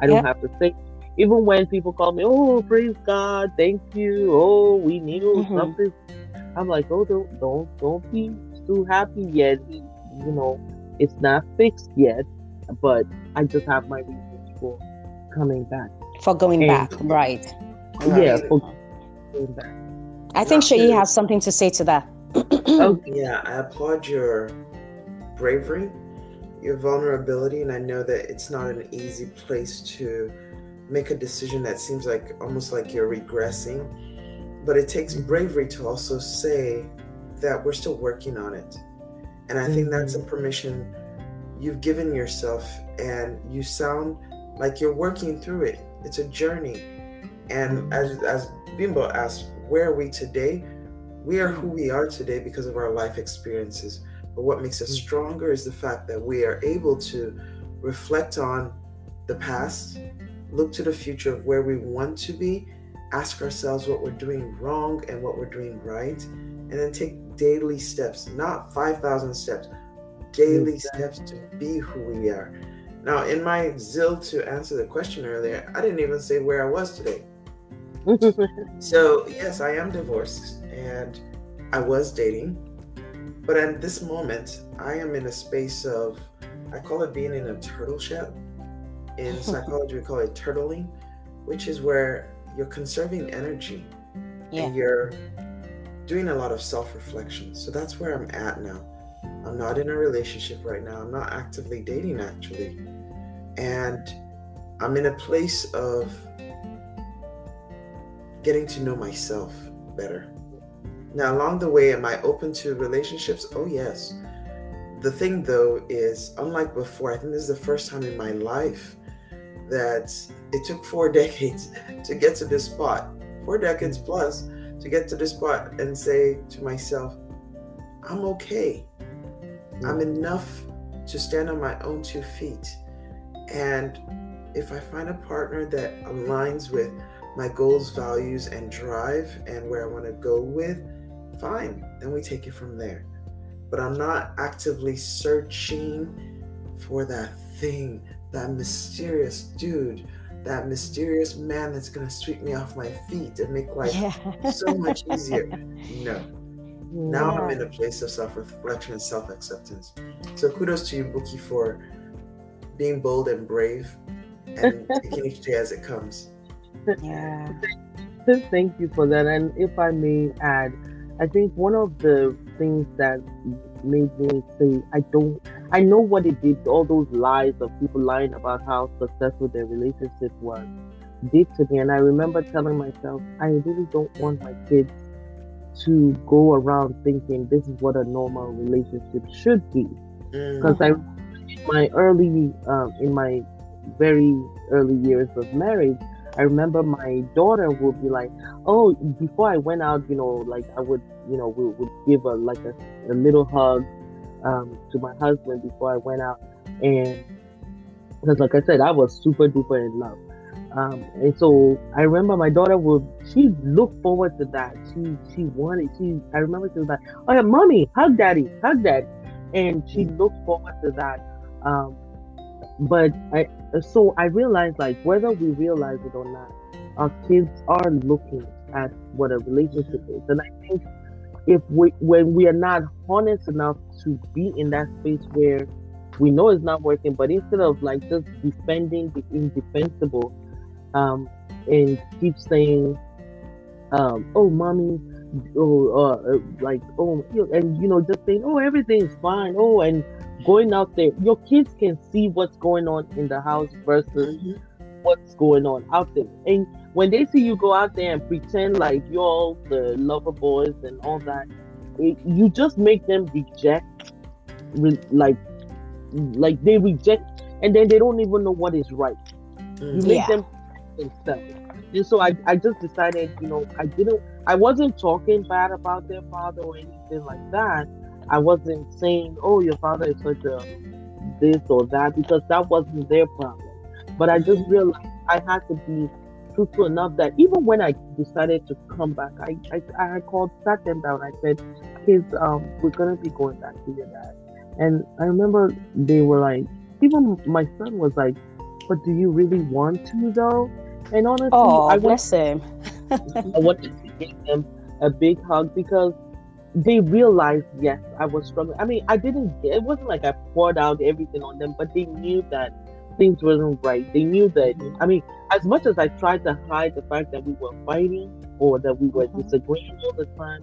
C: I don't yeah. have to say. Even when people call me, oh praise God, thank you. Oh, we need mm-hmm. something. I'm like, oh, don't don't don't be too happy yet. You know, it's not fixed yet, but I just have my reasons for coming back.
A: For going and, back, right?
C: Yeah, for going back.
A: I think Shayi has something to say to that.
B: oh yeah, I applaud your bravery, your vulnerability, and I know that it's not an easy place to make a decision that seems like almost like you're regressing. But it takes mm-hmm. bravery to also say that we're still working on it. And I think that's a mm-hmm. permission you've given yourself, and you sound like you're working through it. It's a journey. And mm-hmm. as, as Bimbo asked, where are we today? We are who we are today because of our life experiences. But what makes us mm-hmm. stronger is the fact that we are able to reflect on the past, look to the future of where we want to be, ask ourselves what we're doing wrong and what we're doing right, and then take daily steps, not 5,000 steps, daily steps to be who we are. Now, in my zeal to answer the question earlier, I didn't even say where I was today. so, yes, I am divorced and I was dating. But at this moment, I am in a space of, I call it being in a turtle shell. In psychology, we call it turtling, which is where you're conserving energy yeah. and you're doing a lot of self reflection. So that's where I'm at now. I'm not in a relationship right now. I'm not actively dating, actually. And I'm in a place of getting to know myself better. Now, along the way, am I open to relationships? Oh, yes. The thing, though, is unlike before, I think this is the first time in my life that it took four decades to get to this spot, four decades plus to get to this spot and say to myself, I'm okay. I'm enough to stand on my own two feet. And if I find a partner that aligns with my goals, values, and drive and where I want to go with, fine, then we take it from there. But I'm not actively searching for that thing, that mysterious dude, that mysterious man that's going to sweep me off my feet and make life yeah. so much easier. No. Now yeah. I'm in a place of self reflection and self acceptance. So kudos to you, Buki, for being bold and brave and taking each day as it comes.
A: Yeah.
C: Thank you for that. And if I may add, I think one of the things that made me say I don't I know what it did, all those lies of people lying about how successful their relationship was did to me. And I remember telling myself, I really don't want my kids to go around thinking this is what a normal relationship should be. Because mm. I my early um, in my very early years of marriage, I remember my daughter would be like, "Oh, before I went out, you know, like I would, you know, we would give a like a, a little hug um, to my husband before I went out, and because, like I said, I was super duper in love, um, and so I remember my daughter would she looked forward to that. She she wanted she. I remember she was like, "Oh yeah, mommy, hug daddy, hug daddy," and she looked forward to that. Um, but I so I realized like whether we realize it or not, our kids are looking at what a relationship is, and I think if we when we are not honest enough to be in that space where we know it's not working, but instead of like just defending the indefensible, um, and keep saying, um, "Oh, mommy," oh, uh, uh like, "Oh," and you know, just saying, "Oh, everything's fine," oh, and going out there, your kids can see what's going on in the house versus mm-hmm. what's going on out there. And when they see you go out there and pretend like you're all the lover boys and all that, it, you just make them reject, re- like, like they reject, and then they don't even know what is right. Mm-hmm. You make yeah. them themselves. And so I, I just decided, you know, I didn't, I wasn't talking bad about their father or anything like that I wasn't saying, "Oh, your father is such a this or that," because that wasn't their problem. But I just realized I had to be truthful enough that even when I decided to come back, I I, I called, sat them down. I said, "Kids, um, we're gonna be going back to your dad." And I remember they were like, even my son was like, "But do you really want to though?" And honestly,
A: oh, I bless him.
C: I wanted to give them a big hug because they realized yes i was struggling i mean i didn't it wasn't like i poured out everything on them but they knew that things wasn't right. They knew that. I mean, as much as I tried to hide the fact that we were fighting or that we were mm-hmm. disagreeing all the time,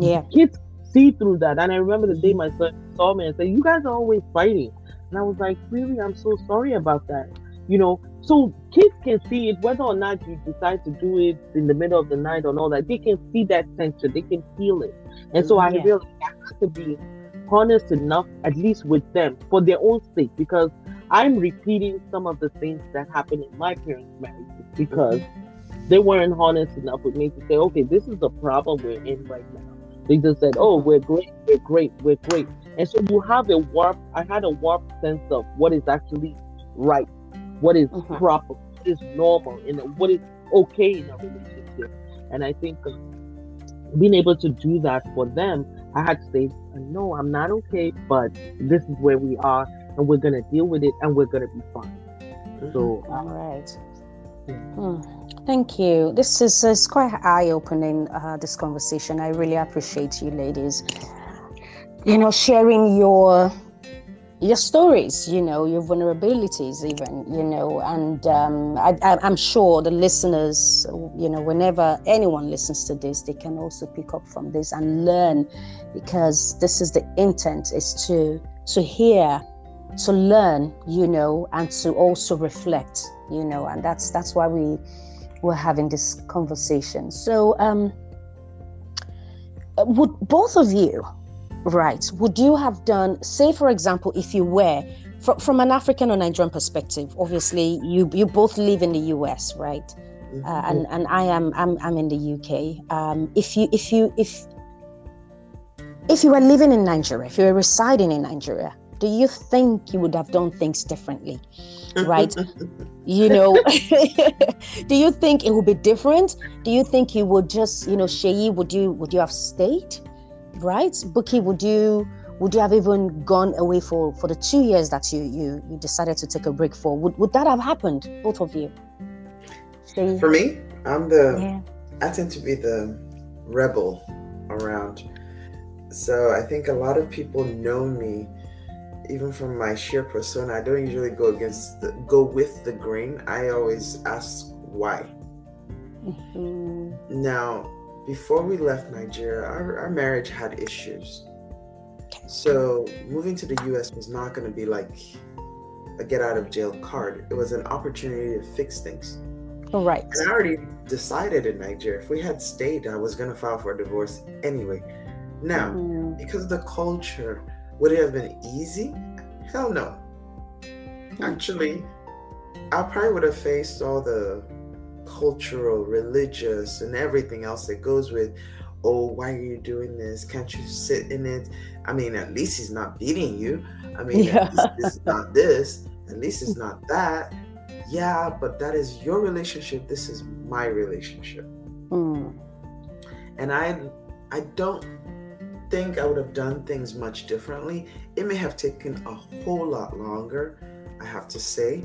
A: yeah,
C: kids see through that. And I remember the day my son saw me and said, "You guys are always fighting," and I was like, "Really? I'm so sorry about that." You know, so kids can see it whether or not you decide to do it in the middle of the night or all that. They can see that tension. They can feel it, and so I yeah. realized I have to be honest enough, at least with them, for their own sake, because I'm repeating some of the things that happened in my parents' marriages because mm-hmm. they weren't honest enough with me to say, okay, this is the problem we're in right now. They just said, oh, we're great, we're great, we're great. And so you have a warp, I had a warped sense of what is actually right, what is mm-hmm. proper, what is normal, and what is okay in a relationship. And I think being able to do that for them, I had to say, no, I'm not okay, but this is where we are and we're gonna deal with it and we're gonna be fine. Mm-hmm. So
A: all right. Yeah. Hmm. Thank you. This is, quite eye-opening. Uh, this conversation. I really appreciate you, ladies. You know, sharing your your stories, you know, your vulnerabilities, even, you know, and um, I, am sure the listeners, you know, whenever anyone listens to this, they can also pick up from this and learn, because this is the intent is to to hear to learn you know and to also reflect you know and that's that's why we were having this conversation. So um would both of you right would you have done say for example if you were from, from an african or nigerian perspective obviously you you both live in the us right mm-hmm. uh, and and i am i'm, I'm in the uk um if you if you if if you were living in nigeria if you were residing in nigeria do you think you would have done things differently? Right? you know, do you think it would be different? Do you think you would just, you know, Sheyi, would you would you have stayed? Right? Buki, would you would you have even gone away for for the two years that you you you decided to take a break for? Would would that have happened, both of you?
B: For me, I'm the yeah. I tend to be the rebel around. So I think a lot of people know me even from my sheer persona, I don't usually go against the, go with the grain. I always ask why. Mm-hmm. Now, before we left Nigeria, our, our marriage had issues. So moving to the US was not going to be like a get out of jail card. It was an opportunity to fix things.
A: Right.
B: And I already decided in Nigeria, if we had stayed, I was going to file for a divorce anyway. Now, mm-hmm. because of the culture, would it have been easy? Hell no. Actually, I probably would have faced all the cultural, religious, and everything else that goes with, oh, why are you doing this? Can't you sit in it? I mean, at least he's not beating you. I mean, yeah. it's not this. At least it's not that. Yeah, but that is your relationship. This is my relationship. Mm. And I I don't think I would have done things much differently. It may have taken a whole lot longer, I have to say.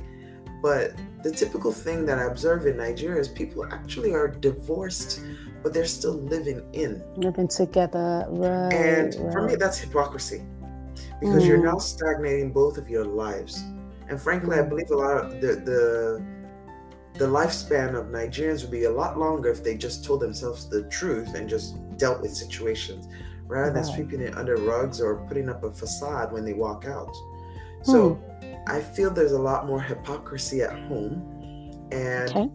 B: But the typical thing that I observe in Nigeria is people actually are divorced, but they're still living in.
A: Living together, right.
B: And
A: right.
B: for me, that's hypocrisy because mm. you're now stagnating both of your lives. And frankly, mm. I believe a lot of the, the the lifespan of Nigerians would be a lot longer if they just told themselves the truth and just dealt with situations rather than sweeping it under rugs or putting up a facade when they walk out. So hmm. I feel there's a lot more hypocrisy at home, and okay.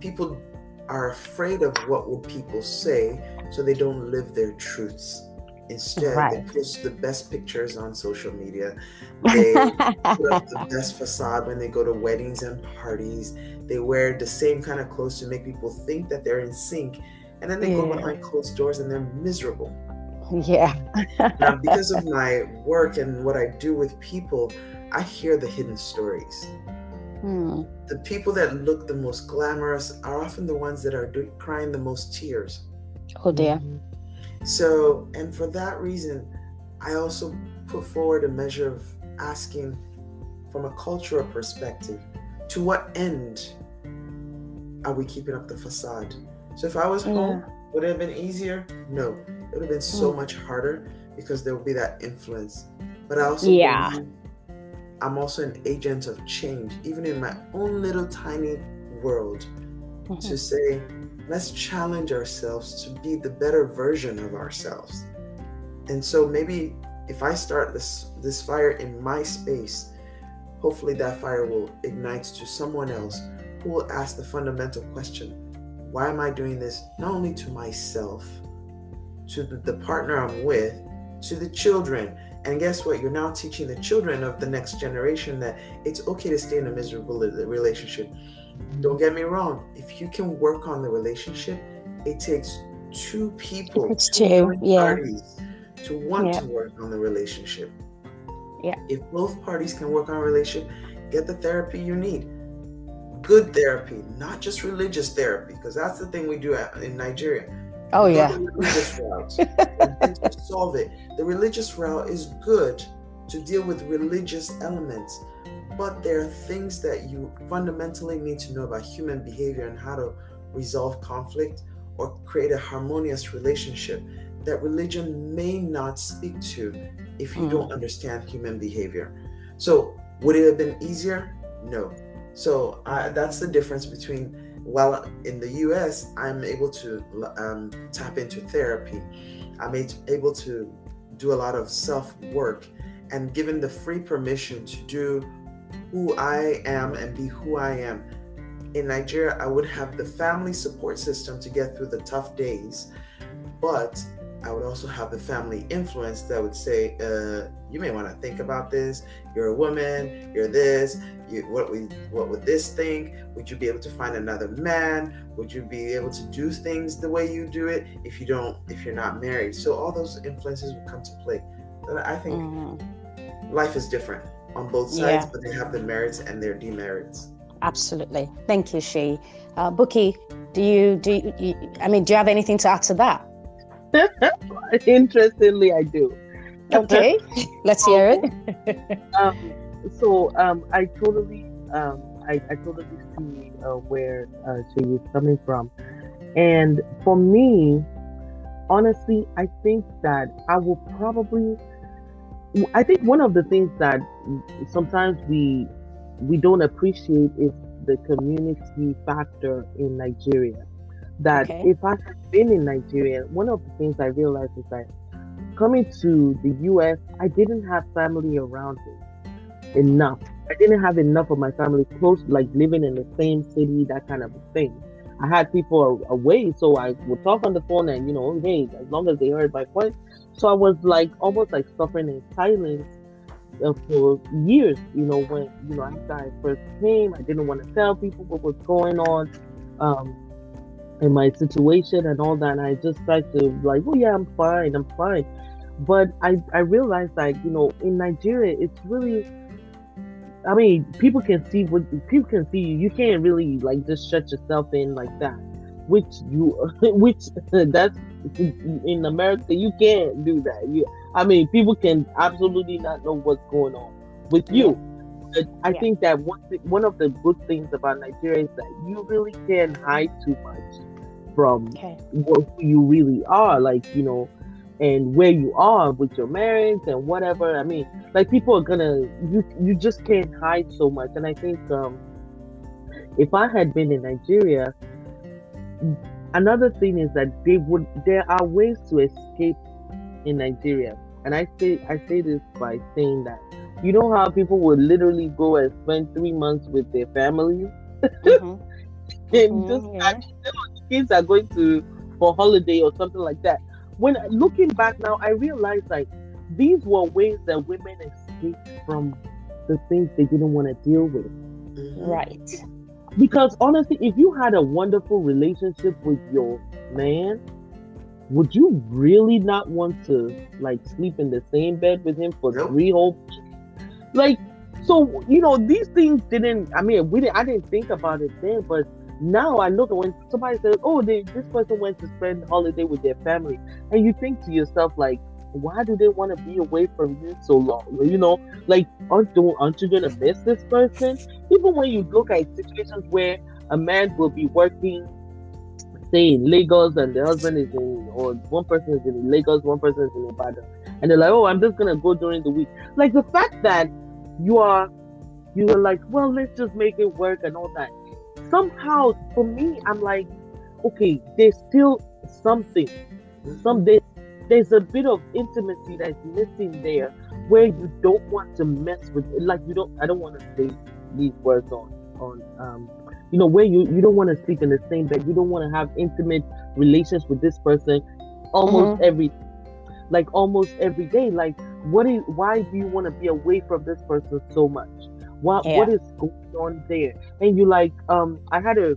B: people are afraid of what will people say, so they don't live their truths. Instead, right. they post the best pictures on social media. They put up the best facade when they go to weddings and parties. They wear the same kind of clothes to make people think that they're in sync. And then they yeah. go behind closed doors and they're miserable.
A: Yeah.
B: now, because of my work and what I do with people, I hear the hidden stories. Hmm. The people that look the most glamorous are often the ones that are do- crying the most tears.
A: Oh dear.
B: So, and for that reason, I also put forward a measure of asking from a cultural perspective to what end are we keeping up the facade? So, if I was home, would it have been easier? No it would have been so mm. much harder because there would be that influence. But I also
A: yeah.
B: believe, I'm also an agent of change, even in my own little tiny world, mm-hmm. to say, let's challenge ourselves to be the better version of ourselves. And so maybe if I start this this fire in my space, hopefully that fire will ignite to someone else who will ask the fundamental question, why am I doing this not only to myself, to the partner I'm with, to the children. And guess what? You're now teaching the children of the next generation that it's okay to stay in a miserable relationship. Don't get me wrong. If you can work on the relationship, it takes two people,
A: it's two, yeah.
B: parties to want yeah. to work on the relationship.
A: Yeah.
B: If both parties can work on a relationship, get the therapy you need. Good therapy, not just religious therapy, because that's the thing we do in Nigeria
A: Oh yeah.
B: route solve it. The religious route is good to deal with religious elements, but there are things that you fundamentally need to know about human behavior and how to resolve conflict or create a harmonious relationship that religion may not speak to if you mm. don't understand human behavior. So, would it have been easier? No. So, that's the difference between while in the US, I'm able to um, tap into therapy. I'm able to do a lot of self work and given the free permission to do who I am and be who I am. In Nigeria, I would have the family support system to get through the tough days, but I would also have the family influence that would say, uh, "You may want to think about this. You're a woman. You're this. You, what we, what would this think? Would you be able to find another man? Would you be able to do things the way you do it if you don't, if you're not married?" So all those influences would come to play. But I think mm-hmm. life is different on both sides, yeah. but they have their merits and their demerits.
A: Absolutely. Thank you, Shay. Uh, Buki, do you do? You, I mean, do you have anything to add to that?
C: Interestingly, I do.
A: Okay, let's hear it.
C: um, so um, I totally, um, I, I totally see uh, where uh, she is coming from, and for me, honestly, I think that I will probably. I think one of the things that sometimes we we don't appreciate is the community factor in Nigeria that okay. if I had been in Nigeria, one of the things I realized is that coming to the US, I didn't have family around me enough. I didn't have enough of my family close, like living in the same city, that kind of thing. I had people away, so I would talk on the phone and, you know, hey, as long as they heard my voice. So I was like almost like suffering in silence uh, for years, you know, when, you know, after I first came, I didn't want to tell people what was going on. Um, in my situation and all that. And I just tried to like, oh yeah, I'm fine, I'm fine. But I I realized like you know in Nigeria it's really. I mean, people can see what people can see you. You can't really like just shut yourself in like that. Which you, which that's in America you can't do that. You, I mean, people can absolutely not know what's going on with you. But I yeah. think that one one of the good things about Nigeria is that you really can't hide too much from okay. what, who you really are, like you know, and where you are with your marriage and whatever. I mean, like people are gonna you you just can't hide so much. And I think um, if I had been in Nigeria, another thing is that they would there are ways to escape in Nigeria. And I say I say this by saying that you know how people would literally go and spend three months with their families. Mm-hmm. and mm-hmm, just yeah kids are going to for holiday or something like that. When looking back now, I realized like these were ways that women escaped from the things they didn't want to deal with.
A: Mm-hmm. Right.
C: Because honestly, if you had a wonderful relationship with your man, would you really not want to like sleep in the same bed with him for nope. three whole like so you know these things didn't i mean we didn't i didn't think about it then but now I look when somebody says, "Oh, they, this person went to spend holiday with their family," and you think to yourself, like, why do they want to be away from you so long? You know, like, aren't aren't you gonna miss this person? Even when you look at situations where a man will be working, say in Lagos, and the husband is in, or one person is in Lagos, one person is in Ibadan, and they're like, "Oh, I'm just gonna go during the week." Like the fact that you are you are like, well, let's just make it work and all that. Somehow, for me, I'm like, okay, there's still something. Some there's, there's a bit of intimacy that's missing there where you don't want to mess with like you don't I don't want to say these words on on um you know where you you don't want to sleep in the same bed you don't want to have intimate relations with this person almost mm-hmm. every like almost every day like what is why do you want to be away from this person so much what yeah. what is going on there and you like um i had a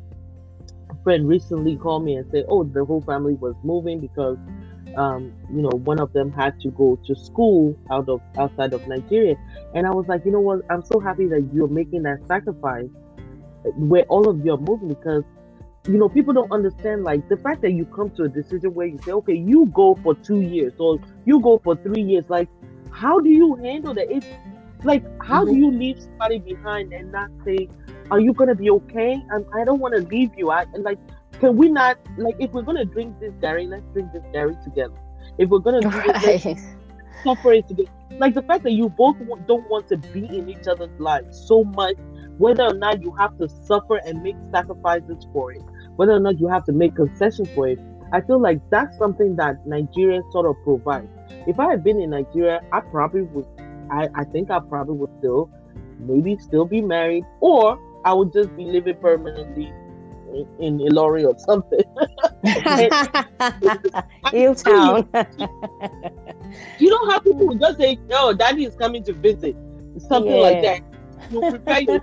C: friend recently call me and say oh the whole family was moving because um, you know, one of them had to go to school out of outside of Nigeria. And I was like, you know what, I'm so happy that you're making that sacrifice where all of you are moving because you know, people don't understand like the fact that you come to a decision where you say, okay, you go for two years or you go for three years. Like, how do you handle that? It's like, how mm-hmm. do you leave somebody behind and not say, are you gonna be okay? And I don't want to leave you. I like can we not like if we're gonna drink this garri, let's drink this garri together. If we're gonna do right. this, suffer it together. Like the fact that you both don't want to be in each other's lives so much, whether or not you have to suffer and make sacrifices for it, whether or not you have to make concessions for it. I feel like that's something that Nigeria sort of provides. If I had been in Nigeria, I probably would. I, I think I probably would still, maybe still be married, or I would just be living permanently in, in lorry or something.
A: Hilltown.
C: you don't have to just say, "Oh, daddy is coming to visit," something yeah. like that. You prepare you,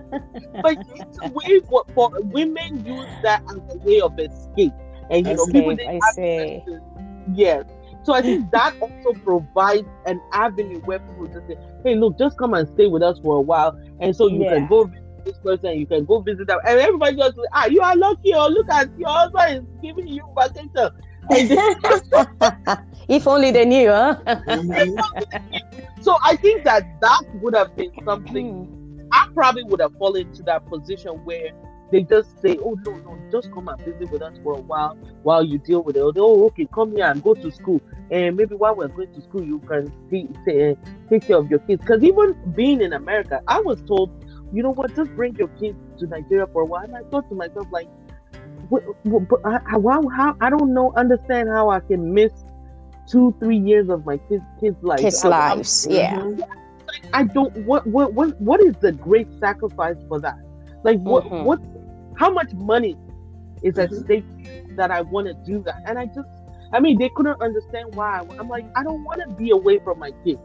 C: but it's a way for, for women use that as a way of escape, and you escape, know people. I say. Yes. So I think that also provides an avenue where people just say, "Hey, look, just come and stay with us for a while," and so you yeah. can go visit this person, you can go visit them, and everybody just ah, you are lucky, or oh, look at your husband is giving you vacation.
A: if only they knew, huh?
C: so I think that that would have been something. Hmm. I probably would have fallen into that position where they just say, "Oh no, no, just come and visit with us for a while while you deal with it." Oh, okay, come here and go to school, and maybe while we're going to school, you can see, say, take care of your kids. Because even being in America, I was told you know what, just bring your kids to Nigeria for a while. And I thought to myself, like, what, what, but I, how, how, I don't know, understand how I can miss two, three years of my kids' kids' lives.
A: Kids' lives, I'm, yeah.
C: Like, I don't. What, what, what, what is the great sacrifice for that? Like, what, mm-hmm. what, how much money is at mm-hmm. stake that I want to do that? And I just, I mean, they couldn't understand why. I'm like, I don't want to be away from my kids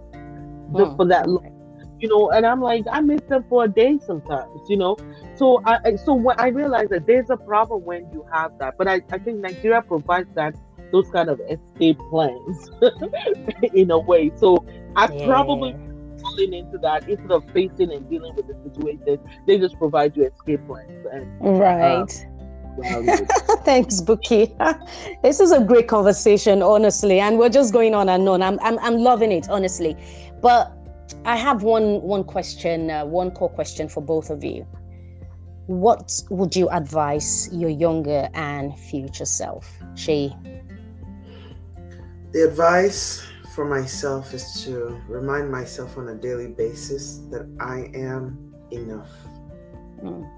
C: just mm. for that long you know and i'm like i miss them for a day sometimes you know so i so when i realized that there's a problem when you have that but i, I think nigeria provides that those kind of escape plans in a way so i yeah. probably fallen into that instead of facing and dealing with the situation they just provide you escape plans and
A: right uh, Thanks, Buki. this is a great conversation, honestly, and we're just going on and on. I'm, I'm, I'm loving it, honestly. But I have one one question, uh, one core question for both of you. What would you advise your younger and future self, Shay?
B: The advice for myself is to remind myself on a daily basis that I am enough. Mm.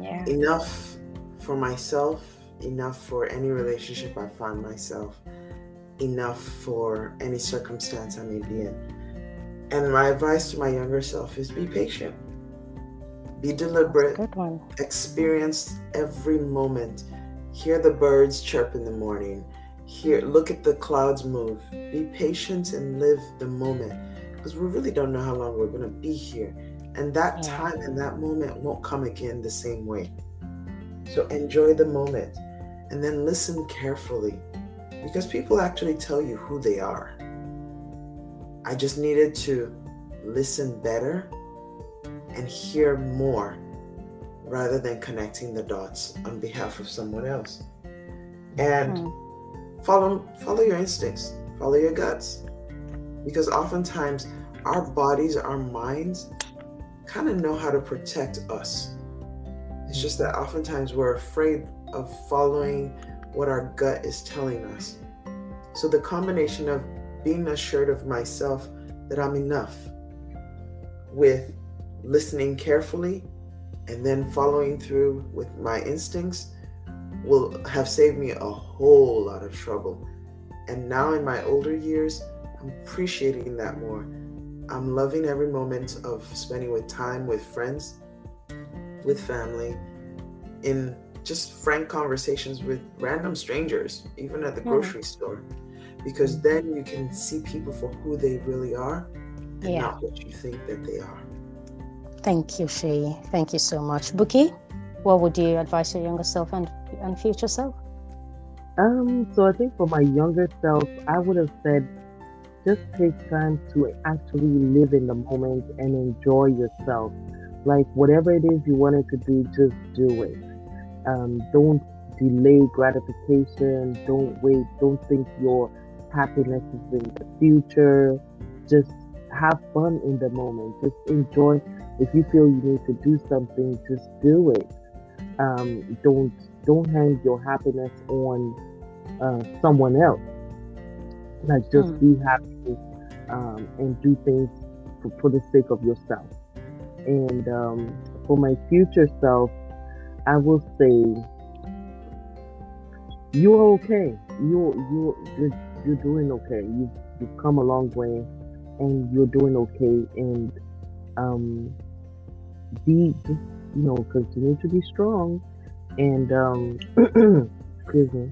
B: Yeah. Enough for myself, enough for any relationship I find myself, enough for any circumstance I may be in and my advice to my younger self is be patient, be deliberate, experience every moment, hear the birds chirp in the morning, hear look at the clouds move. Be patient and live the moment because we really don't know how long we're going to be here. And that yeah. time and that moment won't come again the same way. So enjoy the moment and then listen carefully because people actually tell you who they are. I just needed to listen better and hear more rather than connecting the dots on behalf of someone else. And mm-hmm. Follow follow your instincts, follow your guts. Because oftentimes our bodies, our minds kind of know how to protect us. It's just that oftentimes we're afraid of following what our gut is telling us. So the combination of being assured of myself that I'm enough, with listening carefully and then following through with my instincts will have saved me a whole lot of trouble. And now in my older years, I'm appreciating that more. I'm loving every moment of spending with time with friends, with family, in just frank conversations with random strangers, even at the hmm. grocery store. Because then you can see people for who they really are and yeah. not what you think that they are.
A: Thank you, Shay. Thank you so much. Buki, what would you advise your younger self and, and future self?
C: Um, so I think for my younger self, I would have said just take time to actually live in the moment and enjoy yourself. Like whatever it is you wanted to do, just do it. Um, don't delay gratification. Don't wait. Don't think your happiness is in the future. Just have fun in the moment. Just enjoy if you feel you need to do something, just do it. Um, don't don't hang your happiness on uh, someone else. Like just mm. be happy um, and do things for, for, the sake of yourself. And um, for my future self, I will say you're okay. You're you're you're, you're doing okay. You've you've come a long way, and you're doing okay. And um, be just you know continue to be strong and um excuse me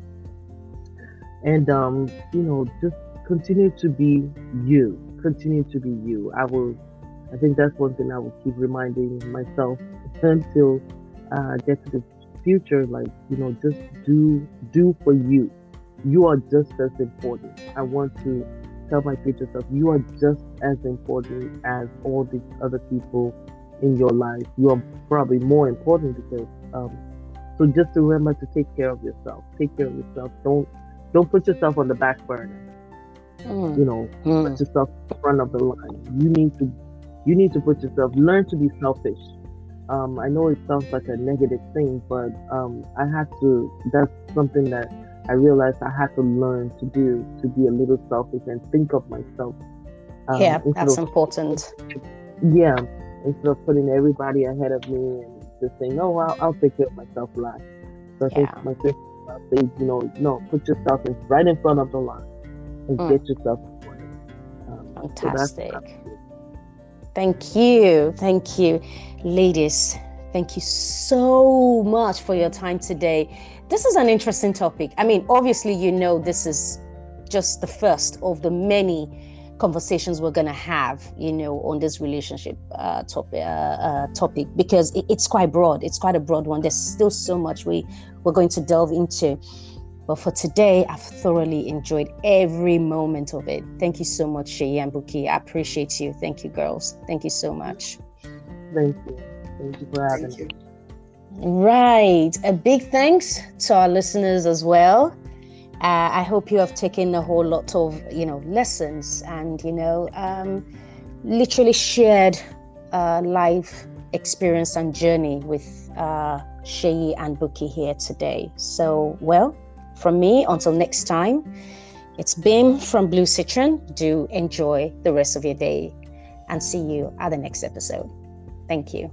C: and um you know just continue to be you continue to be you. I will i think that's one thing i will keep reminding myself until uh, I get to the future like you know just do do for you. You are just as important. I want to tell my future self you are just as important as all the other people in your life. You are probably more important because um, so just remember to take care of yourself. Take care of yourself. Don't don't put yourself on the back burner. Mm. You know, mm. put yourself in front of the line. You need to you need to put yourself learn to be selfish. Um, I know it sounds like a negative thing, but um, I had to. That's something that I realized I had to learn to do to be a little selfish and think of myself.
A: Um, yeah, that's of, important.
C: Yeah, instead of putting everybody ahead of me and just saying, "Oh, I'll, I'll take care of myself last." So I think my sister says, you know, no, put yourself in, right in front of the line and mm. get yourself.
A: Um, Fantastic. So thank you, thank you, ladies. Thank you so much for your time today. This is an interesting topic. I mean, obviously, you know, this is just the first of the many conversations we're going to have, you know, on this relationship uh, topic, uh, uh, topic because it, it's quite broad. It's quite a broad one. There's still so much we we're going to delve into. But for today, I've thoroughly enjoyed every moment of it. Thank you so much, Shay and Buki. I appreciate you. Thank you, girls. Thank you so much.
C: Thank you. Thank you for having me.
A: Right. A big thanks to our listeners as well. Uh, I hope you have taken a whole lot of you know lessons and you know um, literally shared uh, life experience and journey with uh, Shay and Buki here today. So well, from me until next time, it's Bim from Blue Citron. Do enjoy the rest of your day and see you at the next episode. Thank you.